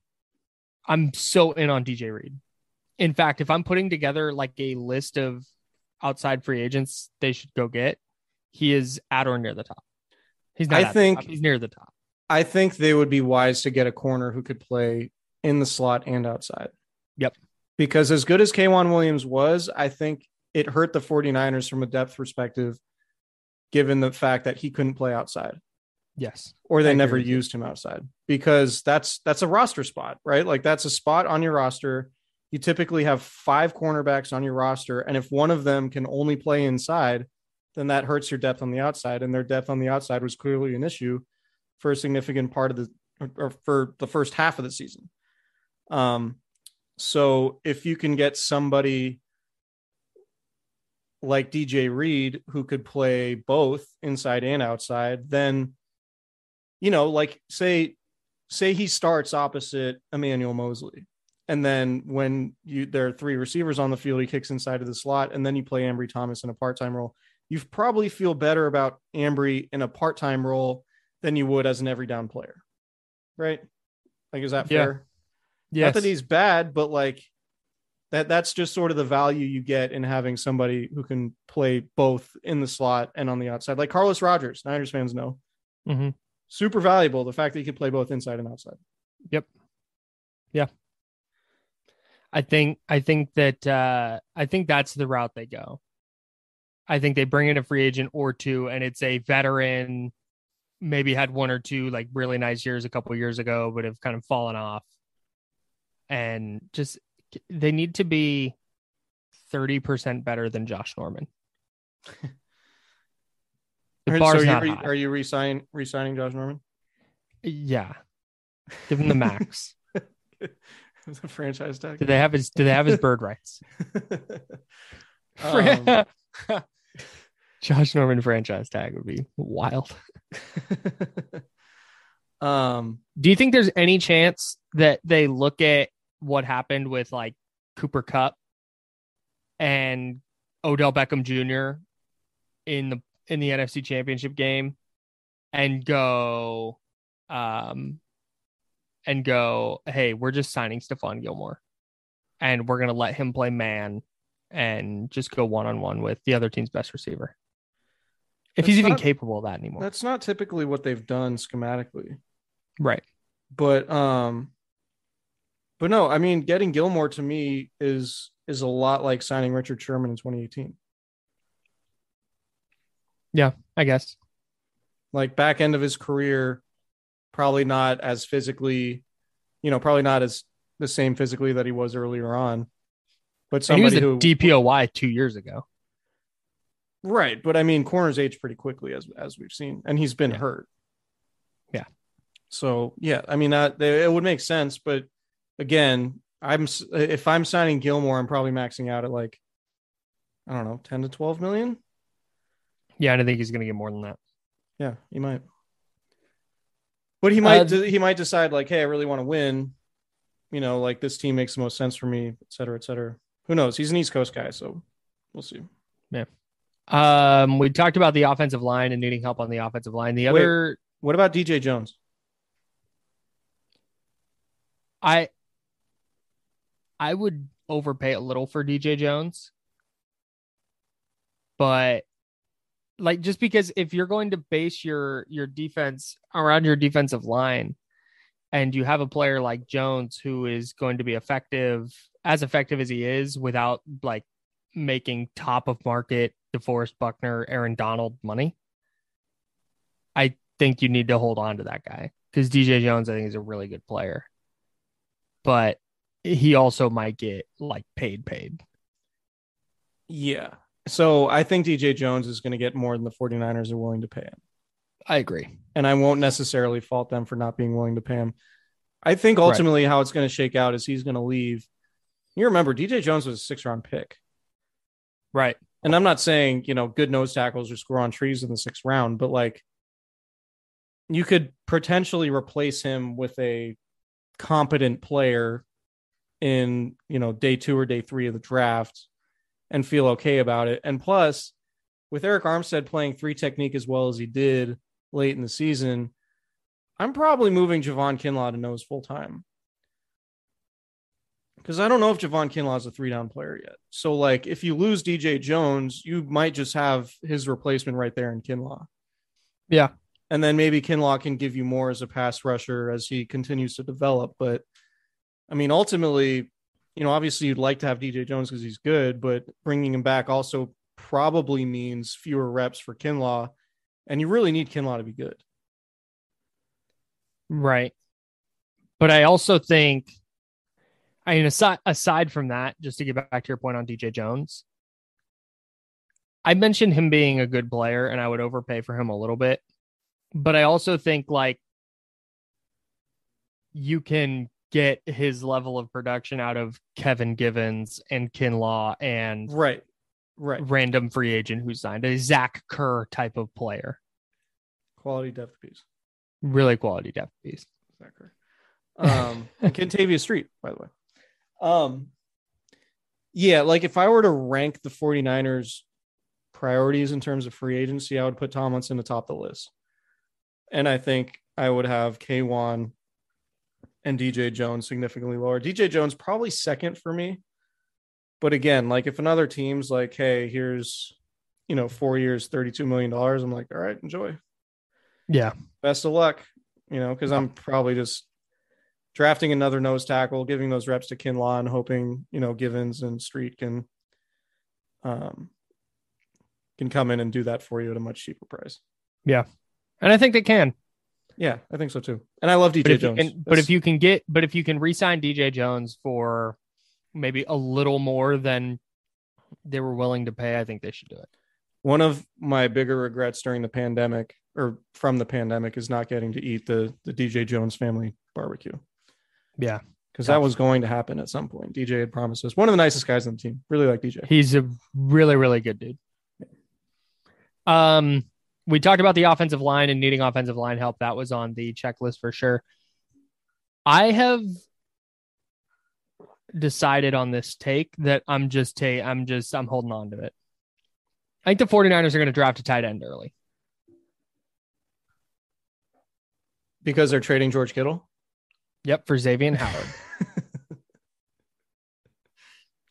I'm so in on DJ Reed. In fact, if I'm putting together like a list of outside free agents they should go get, he is at or near the top. He's not. I think- he's near the top. I think they would be wise to get a corner who could play in the slot and outside. Yep. Because as good as K'Waun Williams was, I think it hurt the 49ers from a depth perspective, given the fact that he couldn't play outside Yes. or they never used him outside because that's that's a roster spot, right? Like that's a spot on your roster. You typically have five cornerbacks on your roster, and if one of them can only play inside, then that hurts your depth on the outside. And their depth on the outside was clearly an issue for a significant part of the or, or for the first half of the season. Um, so if you can get somebody like DJ Reed who could play both inside and outside, then you know, like say say he starts opposite Emmanuel Moseley. And then when you there are three receivers on the field, he kicks inside of the slot, and then you play Ambry Thomas in a part-time role. You probably feel better about Ambry in a part-time role than you would as an every down player. Right. Like, is that Yeah. fair? Yes. Not that he's bad, but like that that's just sort of the value you get in having somebody who can play both in the slot and on the outside. Like Carlos Rogers, Niners fans know. Mhm. Super valuable the fact that he can play both inside and outside. Yep. Yeah. I think I think that uh I think that's the route they go. I think they bring in a free agent or two and it's a veteran maybe had one or two like really nice years a couple years ago but have kind of fallen off. And just they need to be 30% better than Josh Norman. the Are- bar's so not you re- high. are you re-signing re-signing Josh Norman? Yeah. Give him the max. the franchise tag. do they have his do they have his bird rights? Um, Josh Norman franchise tag would be wild. um Do you think there's any chance that they look at what happened with like Cooper Kupp and Odell Beckham Jr. in the in the NFC Championship game and go um and go, hey, we're just signing Stephon Gilmore and we're gonna let him play man and just go one on one with the other team's best receiver. If he's even not- capable of that anymore. that's not typically what they've done schematically. Right. but um but no i mean getting gilmore to me is is a lot like signing richard sherman in 2018 I guess. like back end of his career probably not as physically you know probably not as the same physically that he was earlier on but And he was somebody a who DPOY two years ago. right but i mean corners age pretty quickly as as we've seen and he's been Yeah. hurt Yeah. so yeah i mean that they, it would make sense but again i'm if i'm signing gilmore i'm probably maxing out at like i don't know 10 to 12 million Yeah, I don't think he's going to get more than that. yeah he might but he might Uh, he might decide like hey i really want to win you know like this team makes the most sense for me et cetera et cetera who knows he's an east coast guy so we'll see Yeah. Um, we talked about the offensive line and needing help on the offensive line. The Wait. other, what about dj jones I, I would overpay a little for DJ Jones, but like just because if you're going to base your your defense around your defensive line, and you have a player like Jones who is going to be effective as effective as he is without like making top of market DeForest Buckner, Aaron Donald money, I think you need to hold on to that guy because DJ Jones, I think, is a really good player, but he also might get like paid, paid. Yeah. So I think DJ Jones is going to get more than the 49ers are willing to pay him. I agree. And I won't necessarily fault them for not being willing to pay him. I think ultimately how it's going to shake out is he's going to leave. You remember DJ Jones was a six round pick. Right. And I'm not saying, you know, good nose tackles or score on trees in the sixth round, but like you could potentially replace him with a competent player in, you know, day two or day three of the draft and feel okay about it. And plus, with Arik Armstead playing three technique as well as he did late in the season, I'm probably moving Javon Kinlaw to nose full time. Because I don't know if Javon Kinlaw is a three down player yet. So, like, if you lose DJ Jones, you might just have his replacement right there in Kinlaw. Yeah. And then maybe Kinlaw can give you more as a pass rusher as he continues to develop. But I mean, ultimately, you know, obviously you'd like to have DJ Jones because he's good, but bringing him back also probably means fewer reps for Kinlaw. And you really need Kinlaw to be good. Right. But I also think, I mean, aside aside from that, just to get back to your point on DJ Jones, I mentioned him being a good player, and I would overpay for him a little bit. But I also think like you can get his level of production out of Kevin Givens and Kinlaw and Right. Right. random free agent who signed a Zach Kerr type of player. Quality depth piece. Really quality depth piece. Exactly. Um, and Kentavius Street, by the way. Um, yeah, like if I were to rank the 49ers priorities in terms of free agency, I would put Tomlinson atop the list. And I think I would have K'Waun and DJ Jones significantly lower. DJ Jones probably second for me. But again, like if another team's like, hey, here's you know, four years, $32 million, I'm like, all right, enjoy. Yeah. Best of luck. You know, because I'm probably just drafting another nose tackle, giving those reps to Kinlaw and hoping, you know, Givens and Street can um can come in and do that for you at a much cheaper price. Yeah. And I think they can. Yeah, I think so too. And I love DJ But Jones. can, but if you can get, but if you can re-sign DJ Jones for maybe a little more than they were willing to pay, I think they should do it. one of my bigger regrets during the pandemic or from the pandemic is not getting to eat the the DJ Jones family barbecue. Yeah. Because that was going to happen at some point. DJ had promised us. One of the nicest guys on the team. Really like DJ. He's a really, really good dude. Um, we talked about the offensive line and needing offensive line help. That was on the checklist for sure. I have decided on this take that I'm just ta- I'm just I'm holding on to it. I think the 49ers are going to draft a tight end early. Because they're trading George Kittle. Yep, for Xavier Howard.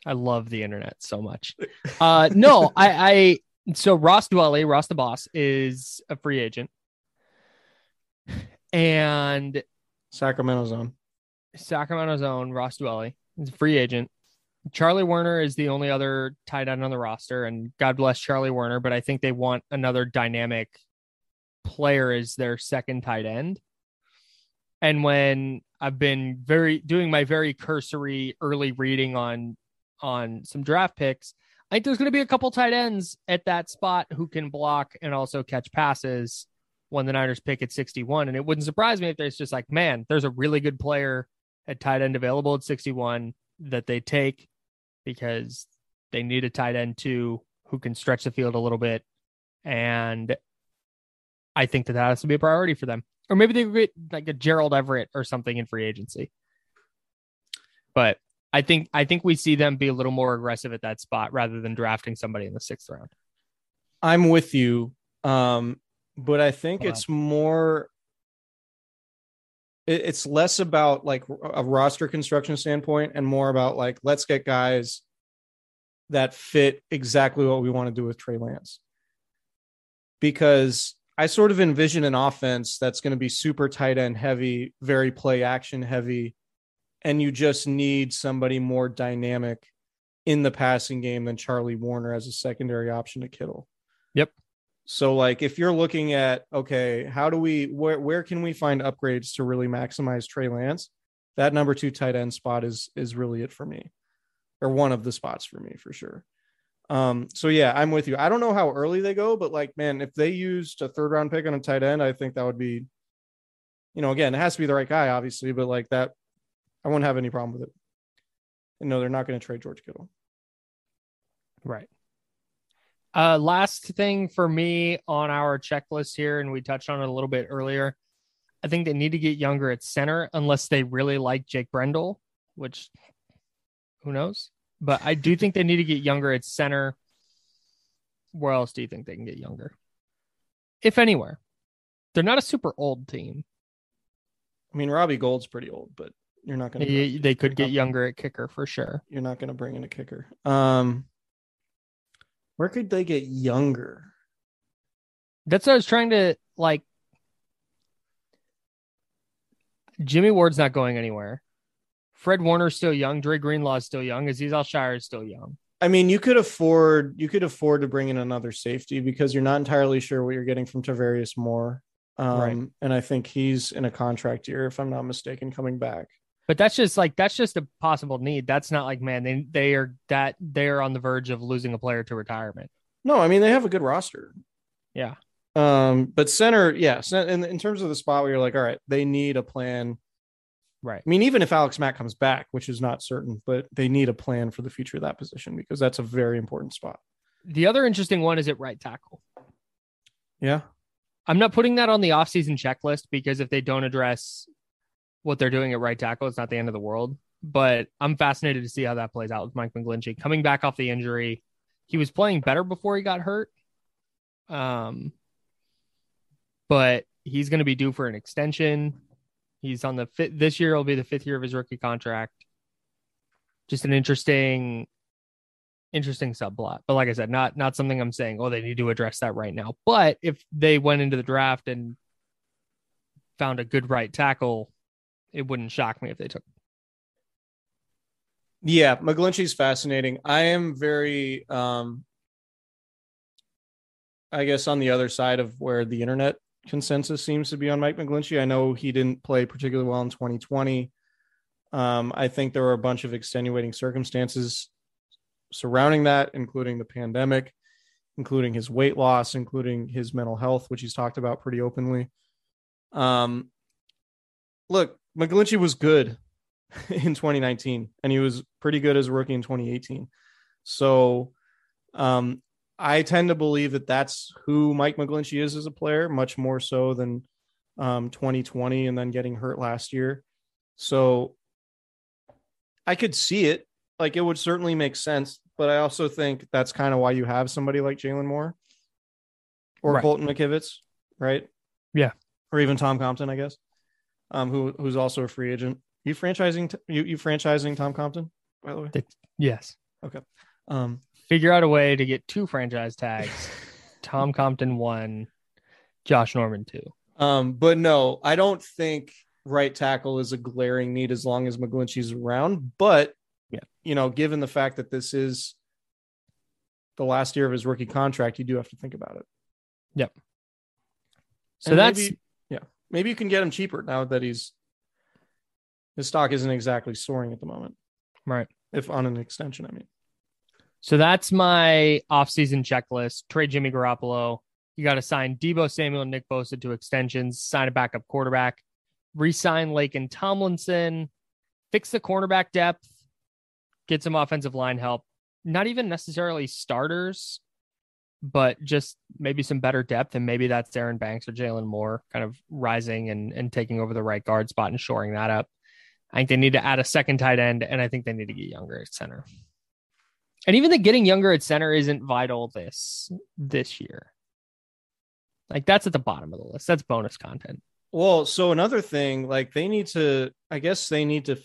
I love the internet so much. Uh no, I I so Ross Dwelley, Ross the boss, is a free agent. And Sacramento zone. Sacramento's own Ross Dwelley is a free agent. Charlie Woerner is the only other tight end on the roster, and God bless Charlie Woerner, but I think they want another dynamic player as their second tight end. And when I've been very doing my very cursory early reading on on some draft picks, Think there's going to be a couple tight ends at that spot who can block and also catch passes when the Niners pick at 61. And it wouldn't surprise me if there's just like, man, there's a really good player at tight end available at 61 that they take because they need a tight end too who can stretch the field a little bit. And I think that that has to be a priority for them. Or maybe they get like a Gerald Everett or something in free agency. But I think I think we see them be a little more aggressive at that spot rather than drafting somebody in the sixth round. I'm with you. Um, but I think it's more it- it's less about like a roster construction standpoint and more about like let's get guys that fit exactly what we want to do with Trey Lance. Because I sort of envision an offense that's going to be super tight end heavy, very play action heavy, and you just need somebody more dynamic in the passing game than Charlie Woerner as a secondary option to Kittle. Yep. So like if you're looking at okay, how do we where where can we find upgrades to really maximize Trey Lance? That number 2 tight end spot is is really it for me. Or one of the spots for me for sure. Um so yeah, I'm with you. I don't know how early they go, but like man, if they used a third round pick on a tight end, I think that would be you know, again, it has to be the right guy obviously, but like that I won't have any problem with it. And no, they're not going to trade George Kittle. Right. Uh, last thing for me on our checklist here, and we touched on it a little bit earlier. I think they need to get younger at center unless they really like Jake Brendel, which who knows? But I do think they need to get younger at center. Where else do you think they can get younger? If anywhere. They're not a super old team. I mean, Robbie Gould's pretty old, but you're not going to They, could get younger at kicker for sure. you're not going to bring in a kicker. Um, where could they get younger? That's what I was trying to like. Jimmy Ward's not going anywhere. Fred Warner's still young. Dre Greenlaw's still young. Azeez Al-Shaair is still young. I mean, you could afford you could afford to bring in another safety because you're not entirely sure what you're getting from Tarvarius Moore. Um, Right. and I think he's in a contract year, if I'm not mistaken, coming back. But that's just like that's just a possible need. That's not like man, they they are that they're on the verge of losing a player to retirement. No, I mean they have a good roster. Yeah. Um, but center, yeah, in, in terms of the spot where you're like, all right, they need a plan. Right. I mean, even if Alex Mack comes back, which is not certain, but they need a plan for the future of that position because that's a very important spot. The other interesting one is at right tackle. Yeah. I'm not putting that on the offseason checklist because if they don't address what they're doing at right tackle, it's not the end of the world. But I'm fascinated to see how that plays out with Mike McGlinchey coming back off the injury. He was playing better before he got hurt. Um, but he's going to be due for an extension. He's on the fifth this year will be the fifth year of his rookie contract. Just an interesting interesting subplot. But like I said, not not something I'm saying, oh, they need to address that right now. But if they went into the draft and found a good right tackle, it wouldn't shock me if they took Yeah, McGlinchey's fascinating. I am very um I guess on the other side of where the internet consensus seems to be on Mike McGlinchey. I know he didn't play particularly well in 2020. Um, I think there were a bunch of extenuating circumstances surrounding that, including the pandemic, including his weight loss, including his mental health, which he's talked about pretty openly. Um, look, McGlinchey was good in 2019, and he was pretty good as a rookie in 2018. So, um, I tend to believe that that's who Mike McGlinchey is as a player, much more so than um, 2020 and then getting hurt last year. So I could see it. Like it would certainly make sense. But I also think that's kind of why you have somebody like Jaylon Moore or Right. Colton McKivitz, right? Yeah. Or even Tom Compton, I guess, um, who who's also a free agent. You franchising you you franchising Tom Compton, by the way. Yes. Okay. Um, Figure out a way to get two franchise tags. Tom Compton one, Josh Norman two. Um, but no, I don't think right tackle is a glaring need as long as McGlinchey's around. But Yeah. you know, given the fact that this is the last year of his rookie contract, you do have to think about it. Yep. So And that's maybe, maybe you can get him cheaper now that he's his stock isn't exactly soaring at the moment. right. If on an extension, I mean. So that's my offseason checklist. Trade Jimmy Garoppolo. You got to sign Deebo Samuel and Nick Bosa to extensions, sign a backup quarterback, re-sign Laken Tomlinson, fix the cornerback depth, get some offensive line help. Not even necessarily starters, but just maybe some better depth. And maybe that's Aaron Banks or Jaylon Moore kind of rising and, and taking over the right guard spot and shoring that up. I think they need to add a second tight end, and I think they need to get younger at center. And even the getting younger at center isn't vital this this year. Like that's at the bottom of the list. That's bonus content. Well, so another thing, like they need to, I guess they need to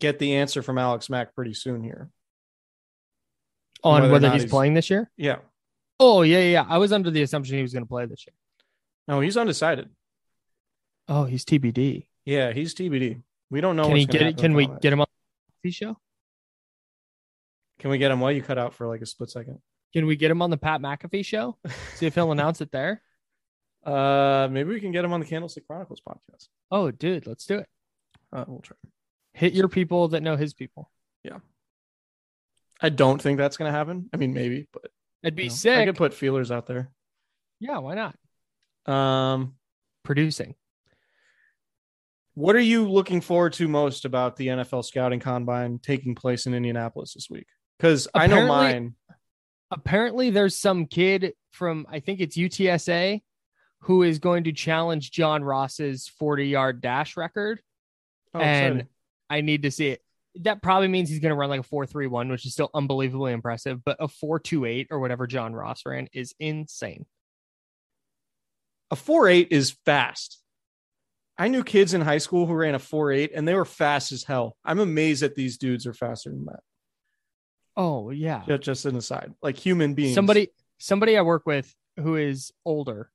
get the answer from Alex Mack pretty soon here. On Whether whether he's, he's- playing this year. Yeah. Oh yeah, yeah, yeah. I was under the assumption he was going to play this year. No, he's undecided. Oh, he's TBD. Yeah, he's TBD. We don't know. can he get it? Can we get him on the show? Can we get him? Well, you cut out for like a split second. Can we get him on the Pat McAfee show? See if he'll announce it there. Uh, maybe we can get him on the Candlestick Chronicles podcast. Oh, dude, let's do it. Uh, we'll try. Hit your people that know his people. I don't think that's gonna happen. I mean, maybe, but It'd be you know, I could put feelers out there. yeah, why not? Um, Producing. what are you looking forward to most about the NFL scouting combine taking place in Indianapolis this week? Because I know mine. apparently there's some kid from I think it's UTSA who is going to challenge John Ross's 40 yard dash record. Oh, and exciting. I need to see it. That probably means he's going to run like a 4.31, which is still unbelievably impressive. But a 4.28 or whatever John Ross ran is insane. a four eight is fast. I knew kids in high school who ran a four eight, and they were fast as hell. I'm amazed that these dudes are faster than that. Oh yeah. Just, just an aside, like human beings. Somebody somebody I work with who is older.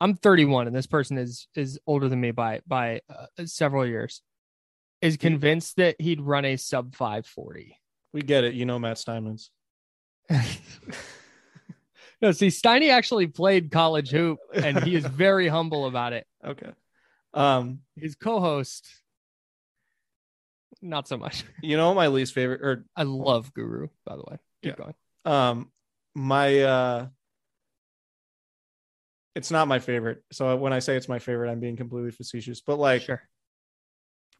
I'm 31 and this person is is older than me by by uh, several years. Is convinced that he'd run a sub 540. we get it. You know Matt Steinman's. no, see, Steiny actually played college hoop, and he is very humble about it. Okay. Um, His co-host, not so much. you know my least favorite, or I love Guru, by the way. Keep Yeah. going. um, my uh, it's not my favorite. So when I say it's my favorite, I'm being completely facetious. But like, sure.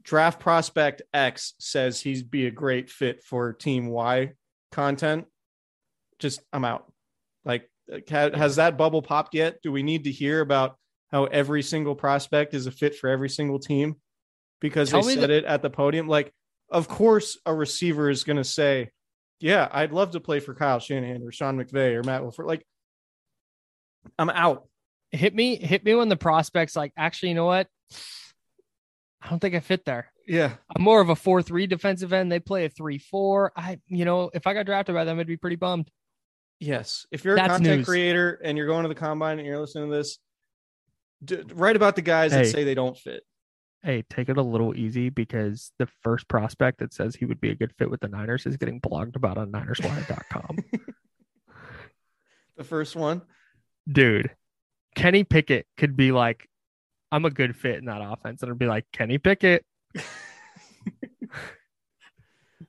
Draft prospect X says he'd be a great fit for team Y content, just I'm out. Like, has that bubble popped yet? Do we need to hear about how every single prospect is a fit for every single team because Tell they said it at the podium? Like, of course, a receiver is going to say, "Yeah, I'd love to play for Kyle Shanahan or Sean McVay or Matt Wilford." Like, I'm out. Hit me, hit me when the prospects like, actually, you know what? I don't think I fit there. Yeah. I'm more of a four three defensive end. They play a three four. I, you know, if I got drafted by them, I'd be pretty bummed. Yes. If you're a content news. creator and you're going to the combine and you're listening to this, d- write about the guys Hey. that say they don't fit. Hey, take it a little easy because the first prospect that says he would be a good fit with the Niners is getting blogged about on NinersWire.com. The first one. Dude, Kenny Pickett could be like, I'm a good fit in that offense. And it'd be like, Kenny Pickett.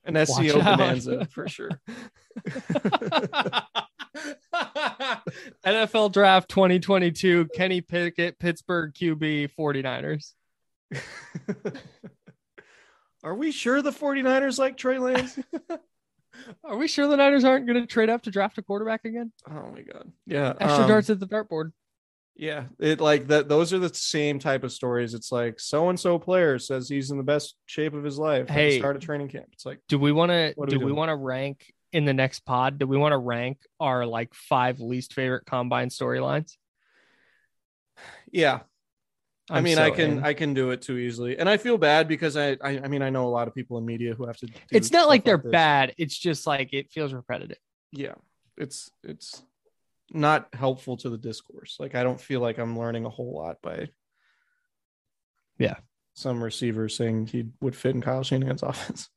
An SEO out. bonanza for sure. NFL draft 2022, Kenny Pickett, Pittsburgh QB 49ers. Are we sure the 49ers like Trey Lance? Are we sure the Niners aren't going to trade up to draft a quarterback again? oh my god. Yeah. Extra um, darts at the dartboard. Yeah. It like that those are the same type of stories. It's like so and so player says he's in the best shape of his life. Hey. start a training camp. It's like Do we want to do we we want to rank in the next pod? Do we want to rank our like five least favorite combine storylines? yeah. i I'm mean, so I can in. I can do it too easily. And I feel bad because I I, I mean I know a lot of people in media who have to It's not like they're this. bad. It's just like it feels repetitive. yeah it's it's not helpful to the discourse like i don't feel like i'm learning a whole lot by Yeah. some receiver saying he would fit in kyle shanahan's offense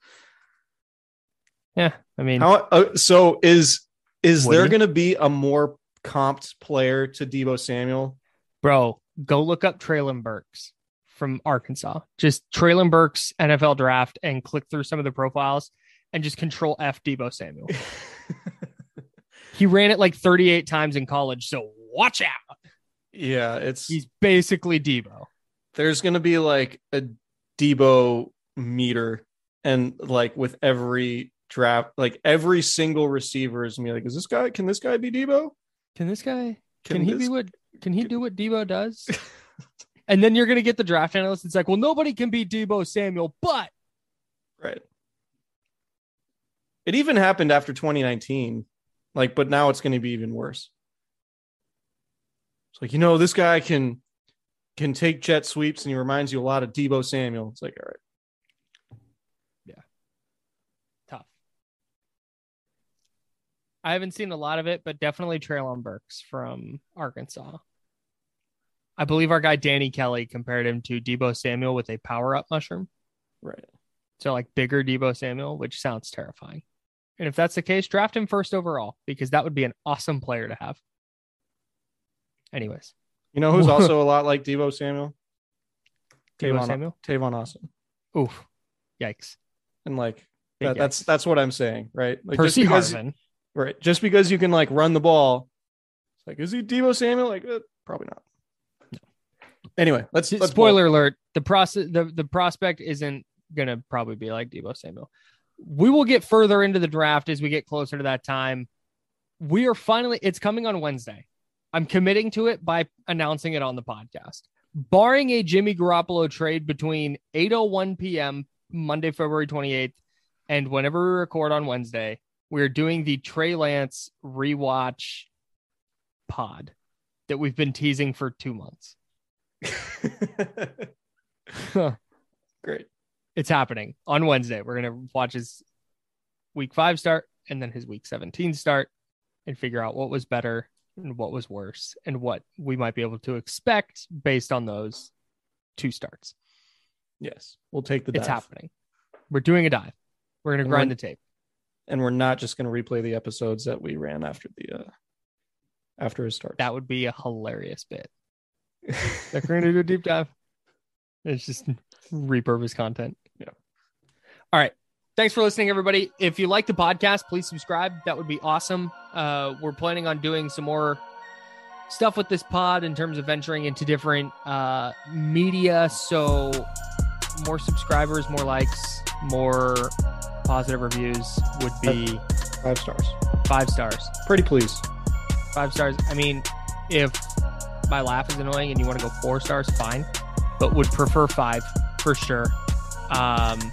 Yeah, I mean, How, uh, so is is there he? going to be a more comped player to deebo samuel bro, go look up Treylon Burks from Arkansas. Just Treylon Burks NFL draft and click through some of the profiles and just control F Deebo Samuel. he ran it like 38 times in college, so watch out. yeah it's He's basically Deebo. there's going to be like a deebo meter and like with every draft like every single receiver is gonna be like is this guy can this guy be deebo Can this guy can, he this- be what can he do what Deebo does? and then you're gonna get the draft analyst. It's like, well, nobody can be Deebo Samuel, but Right. It even happened after 2019. Like, but now it's going to be even worse. It's like, you know, this guy can can take jet sweeps and he reminds you a lot of Deebo Samuel. It's like, all right. Yeah. Tough. I haven't seen a lot of it, but definitely Treylon Burks from Arkansas. I believe our guy Danny Kelly compared him to Deebo Samuel with a power up mushroom. Right. So like bigger Deebo Samuel, which sounds terrifying. And if that's the case, draft him first overall because that would be an awesome player to have. Anyways, You know who's also a lot like Deebo Samuel? Deebo Tavon, Samuel. Tavon Austin. Oof, yikes. And like that, that's yikes. that's what I'm saying, right? Like Percy just because, Harvin. right? Just because you can like run the ball, it's like, is he Deebo Samuel? Like, uh, probably not. Anyway, let's, let's spoiler alert the process the, the prospect isn't gonna probably be like Deebo Samuel. We will get further into the draft as we get closer to that time. We are finally it's coming on Wednesday. I'm committing to it by announcing it on the podcast. Barring a Jimmy Garoppolo trade between 8:01 p.m. Monday, February 28th, and whenever we record on Wednesday, we're doing the Trey Lance rewatch pod that we've been teasing for two months. It's happening on Wednesday. We're gonna watch his week five start and then his week 17 start and figure out what was better and what was worse and what we might be able to expect based on those two starts. Yes, we'll take the It's happening. We're doing a dive. We're gonna And grind the tape. and we're not just going to replay the episodes that we ran after the uh after his start. That would be a hilarious bit. Like we're gonna do a deep dive. It's just repurpose content. All right. Thanks for listening, everybody. If you like the podcast, please subscribe. That would be awesome. Uh, we're planning on doing some more stuff with this pod in terms of venturing into different uh, media. So, more subscribers, more likes, more positive reviews would be Five stars. five stars. Pretty please. Five stars. I mean, if my laugh is annoying and you want to go four stars, fine, but would prefer five for sure. Um,